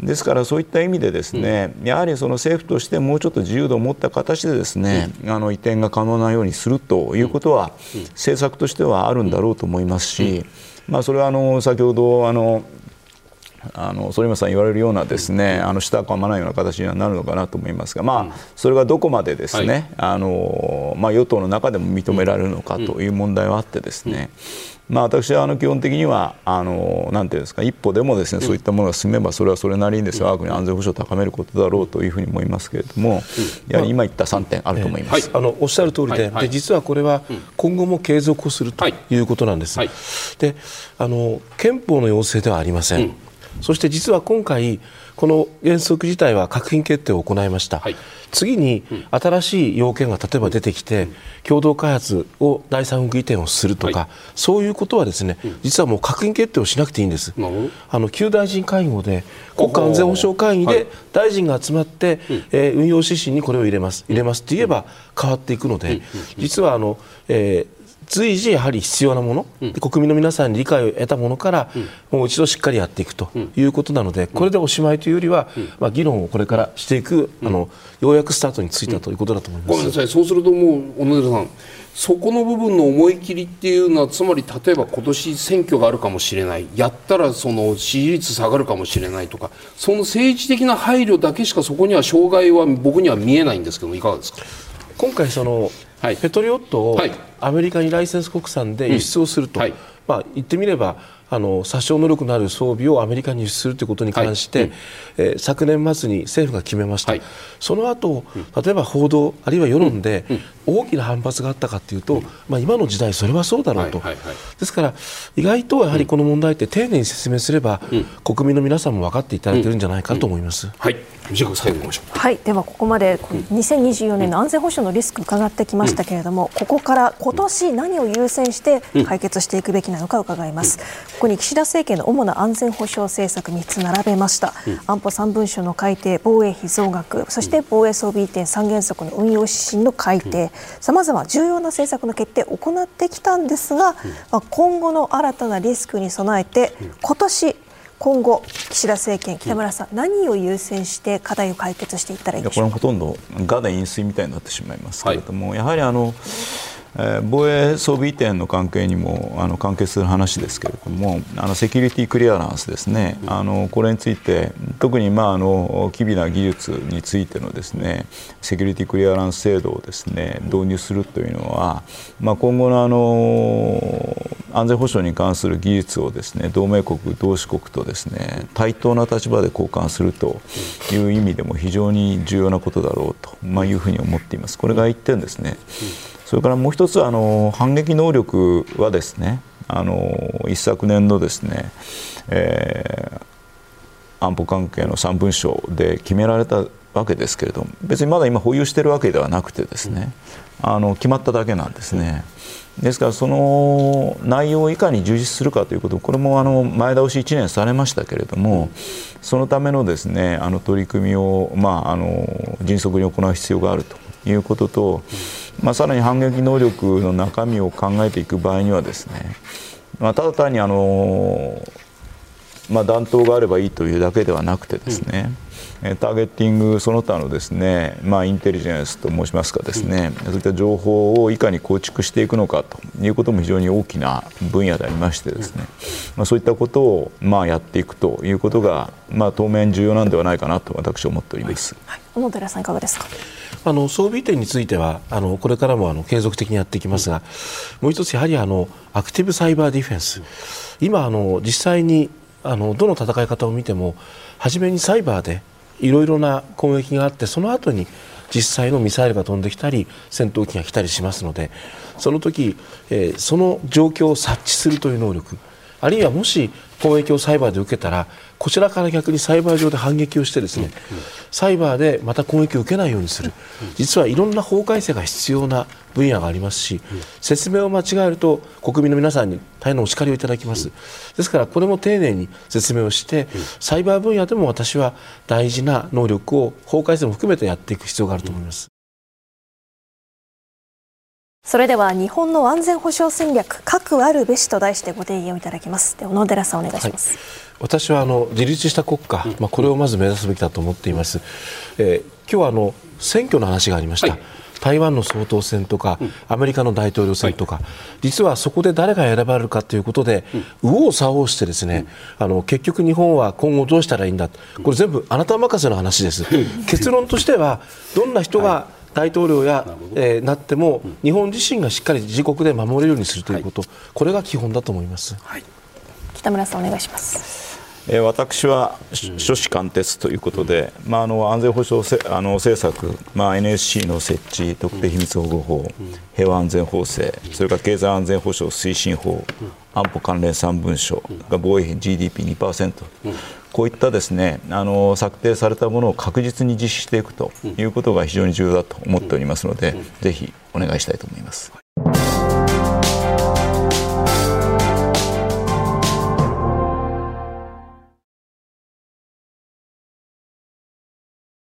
ですからそういった意味でですね、やはりその政府としてもうちょっと自由度を持った形でですね、あの移転が可能なようにするということは、政策としてはあるんだろうと思いますし、まあ、それはあの先ほどあのあの反町さん言われるようなですね、あの舌を噛まないような形にはなるのかなと思いますが、まあ、それがどこまでですね、はい、あのまあ、与党の中でも認められるのかという問題はあってですね、まあ、私はあの基本的にはあのなんていうんですか一歩でもですねそういったものが進めばそれはそれなりにですね我が国の安全保障を高めることだろうというふうに思いますけれどもやはり今言った3点あると思います、あのおっしゃる通りで,、で実はこれは今後も継続をするとい。うことなんです。であの憲法の要請ではありません。そして実は今回この原則自体は閣議決定を行いました、はい、次に新しい要件が例えば出てきて、共同開発を第三国移転をするとか、はい、そういうことはですね、実はもう閣議決定をしなくていいんです、あの旧大臣会合で国家安全保障会議で大臣が集まって、えー、運用指針にこれを入れます。入れますって言えば変わっていくので、実はあの、えー随時やはり必要なもの、うん、国民の皆さんに理解を得たものから、もう一度しっかりやっていくということなので、これでおしまいというよりは、まあ、議論をこれからしていく、あのようやくスタートについたということだと思います、ごめんなさいそうするともう小野寺さんそこの部分の思い切りっていうのはつまり例えば今年選挙があるかもしれないやったらその支持率下がるかもしれないとかその政治的な配慮だけしかそこには障害は僕には見えないんですけどいかがですか？今回そのはい、ペトリオットをアメリカにライセンス国産で輸出をすると、はい、まあ、言ってみればあの殺傷能力のある装備をアメリカに輸出するということに関して、はい。うん、えー、昨年末に政府が決めました、はい、その後例えば報道あるいは世論で大きな反発があったかというと、うん、まあ、今の時代それはそうだろうと、はい。はい。はい、ですから意外とやはりこの問題って丁寧に説明すれば、うん、国民の皆さんも分かっていただいているんじゃないかと思います。はい。はい、ではここまで2024年の安全保障のリスク伺ってきましたけれども、ここから今年何を優先して解決していくべきなのか伺います。ここに岸田政権の主な安全保障政策3つ並べました、安保3文書の改定防衛費増額そして防衛装備移転3原則の運用指針の改定。さまざま重要な政策の決定を行ってきたんですが、まあ、今後の新たなリスクに備えて今年今後、岸田政権、北村さん、うん、何を優先して課題を解決していったらいいでしょうか？これはほとんど、がで飲水みたいになってしまいますけれども、はい、やはりあの、えー、防衛装備移転の関係にもあの関係する話ですけれどもあのセキュリティクリアランスですねあのこれについて特に、まあ、あの機微な技術についてのですねセキュリティクリアランス制度をですね導入するというのは、まあ、今後のあの安全保障に関する技術をですね同盟国、同志国とですね対等な立場で交換するという意味でも非常に重要なことだろうと、まあ、いうふうに思っています。これが1点ですね。それからもう一つあの反撃能力はですねあの一昨年のですね、えー、安保関係の3文書で決められたわけですけれども別にまだ今保有しているわけではなくてですね、あの決まっただけなんですね。ですからその内容をいかに充実するかということこれもあの前倒し1年されましたけれどもそのためのですねあの取り組みをまああの迅速に行う必要があるということとまあ、さらに反撃能力の中身を考えていく場合にはですね、まあ、ただ単にあの、まあ、弾頭があればいいというだけではなくてですね、うん、ターゲッティングその他のですね、まあ、インテリジェンスと申しますかですね、うん、そういった情報をいかに構築していくのかということも非常に大きな分野でありましてですね、まあ、そういったことをまあやっていくということが、まあ、当面重要なんではないかなと私は思っております。はい、小野寺さんいかがですか？あの装備移転についてはあのこれからもあの継続的にやっていきますが、もう一つやはりあのアクティブサイバーディフェンス。今あの実際にあのどの戦い方を見ても初めにサイバーでいろいろな攻撃があってその後に実際のミサイルが飛んできたり戦闘機が来たりしますのでその時、えー、その状況を察知するという能力あるいはもし攻撃をサイバーで受けたらこちらから逆にサイバー上で反撃をしてですね、サイバーでまた攻撃を受けないようにする実はいろんな法改正が必要な分野がありますし説明を間違えると国民の皆さんに大変なお叱りをいただきますですからこれも丁寧に説明をしてサイバー分野でも私は大事な能力を法改正も含めてやっていく必要があると思います。それでは日本の安全保障戦略核あるべしと題してご提言をいただきます。で小野寺さんお願いします、はい、私はあの自立した国家、まあ、これをまず目指すべきだと思っています、えー、今日はあの選挙の話がありました、はい。台湾の総統選とか、アメリカの大統領選とか、実はそこで誰が選ばれるかということで、右往左往してですね、あの結局日本は今後どうしたらいいんだこれ全部あなた任せの話です。結論としてはどんな人が大統領や、えー、なっても、日本自身がしっかり自国で守れるようにするということ、はい、これが基本だと思います、はい、北村さんお願いします。え私は諸子貫徹ということで、まあ、あの安全保障せあの政策、まあ、NSC の設置、特定秘密保護法、平和安全法制、それから経済安全保障推進法、安保関連3文書が防衛費 GDP2%、こういったですねあの策定されたものを確実に実施していくということが非常に重要だと思っておりますので、ぜひお願いしたいと思います。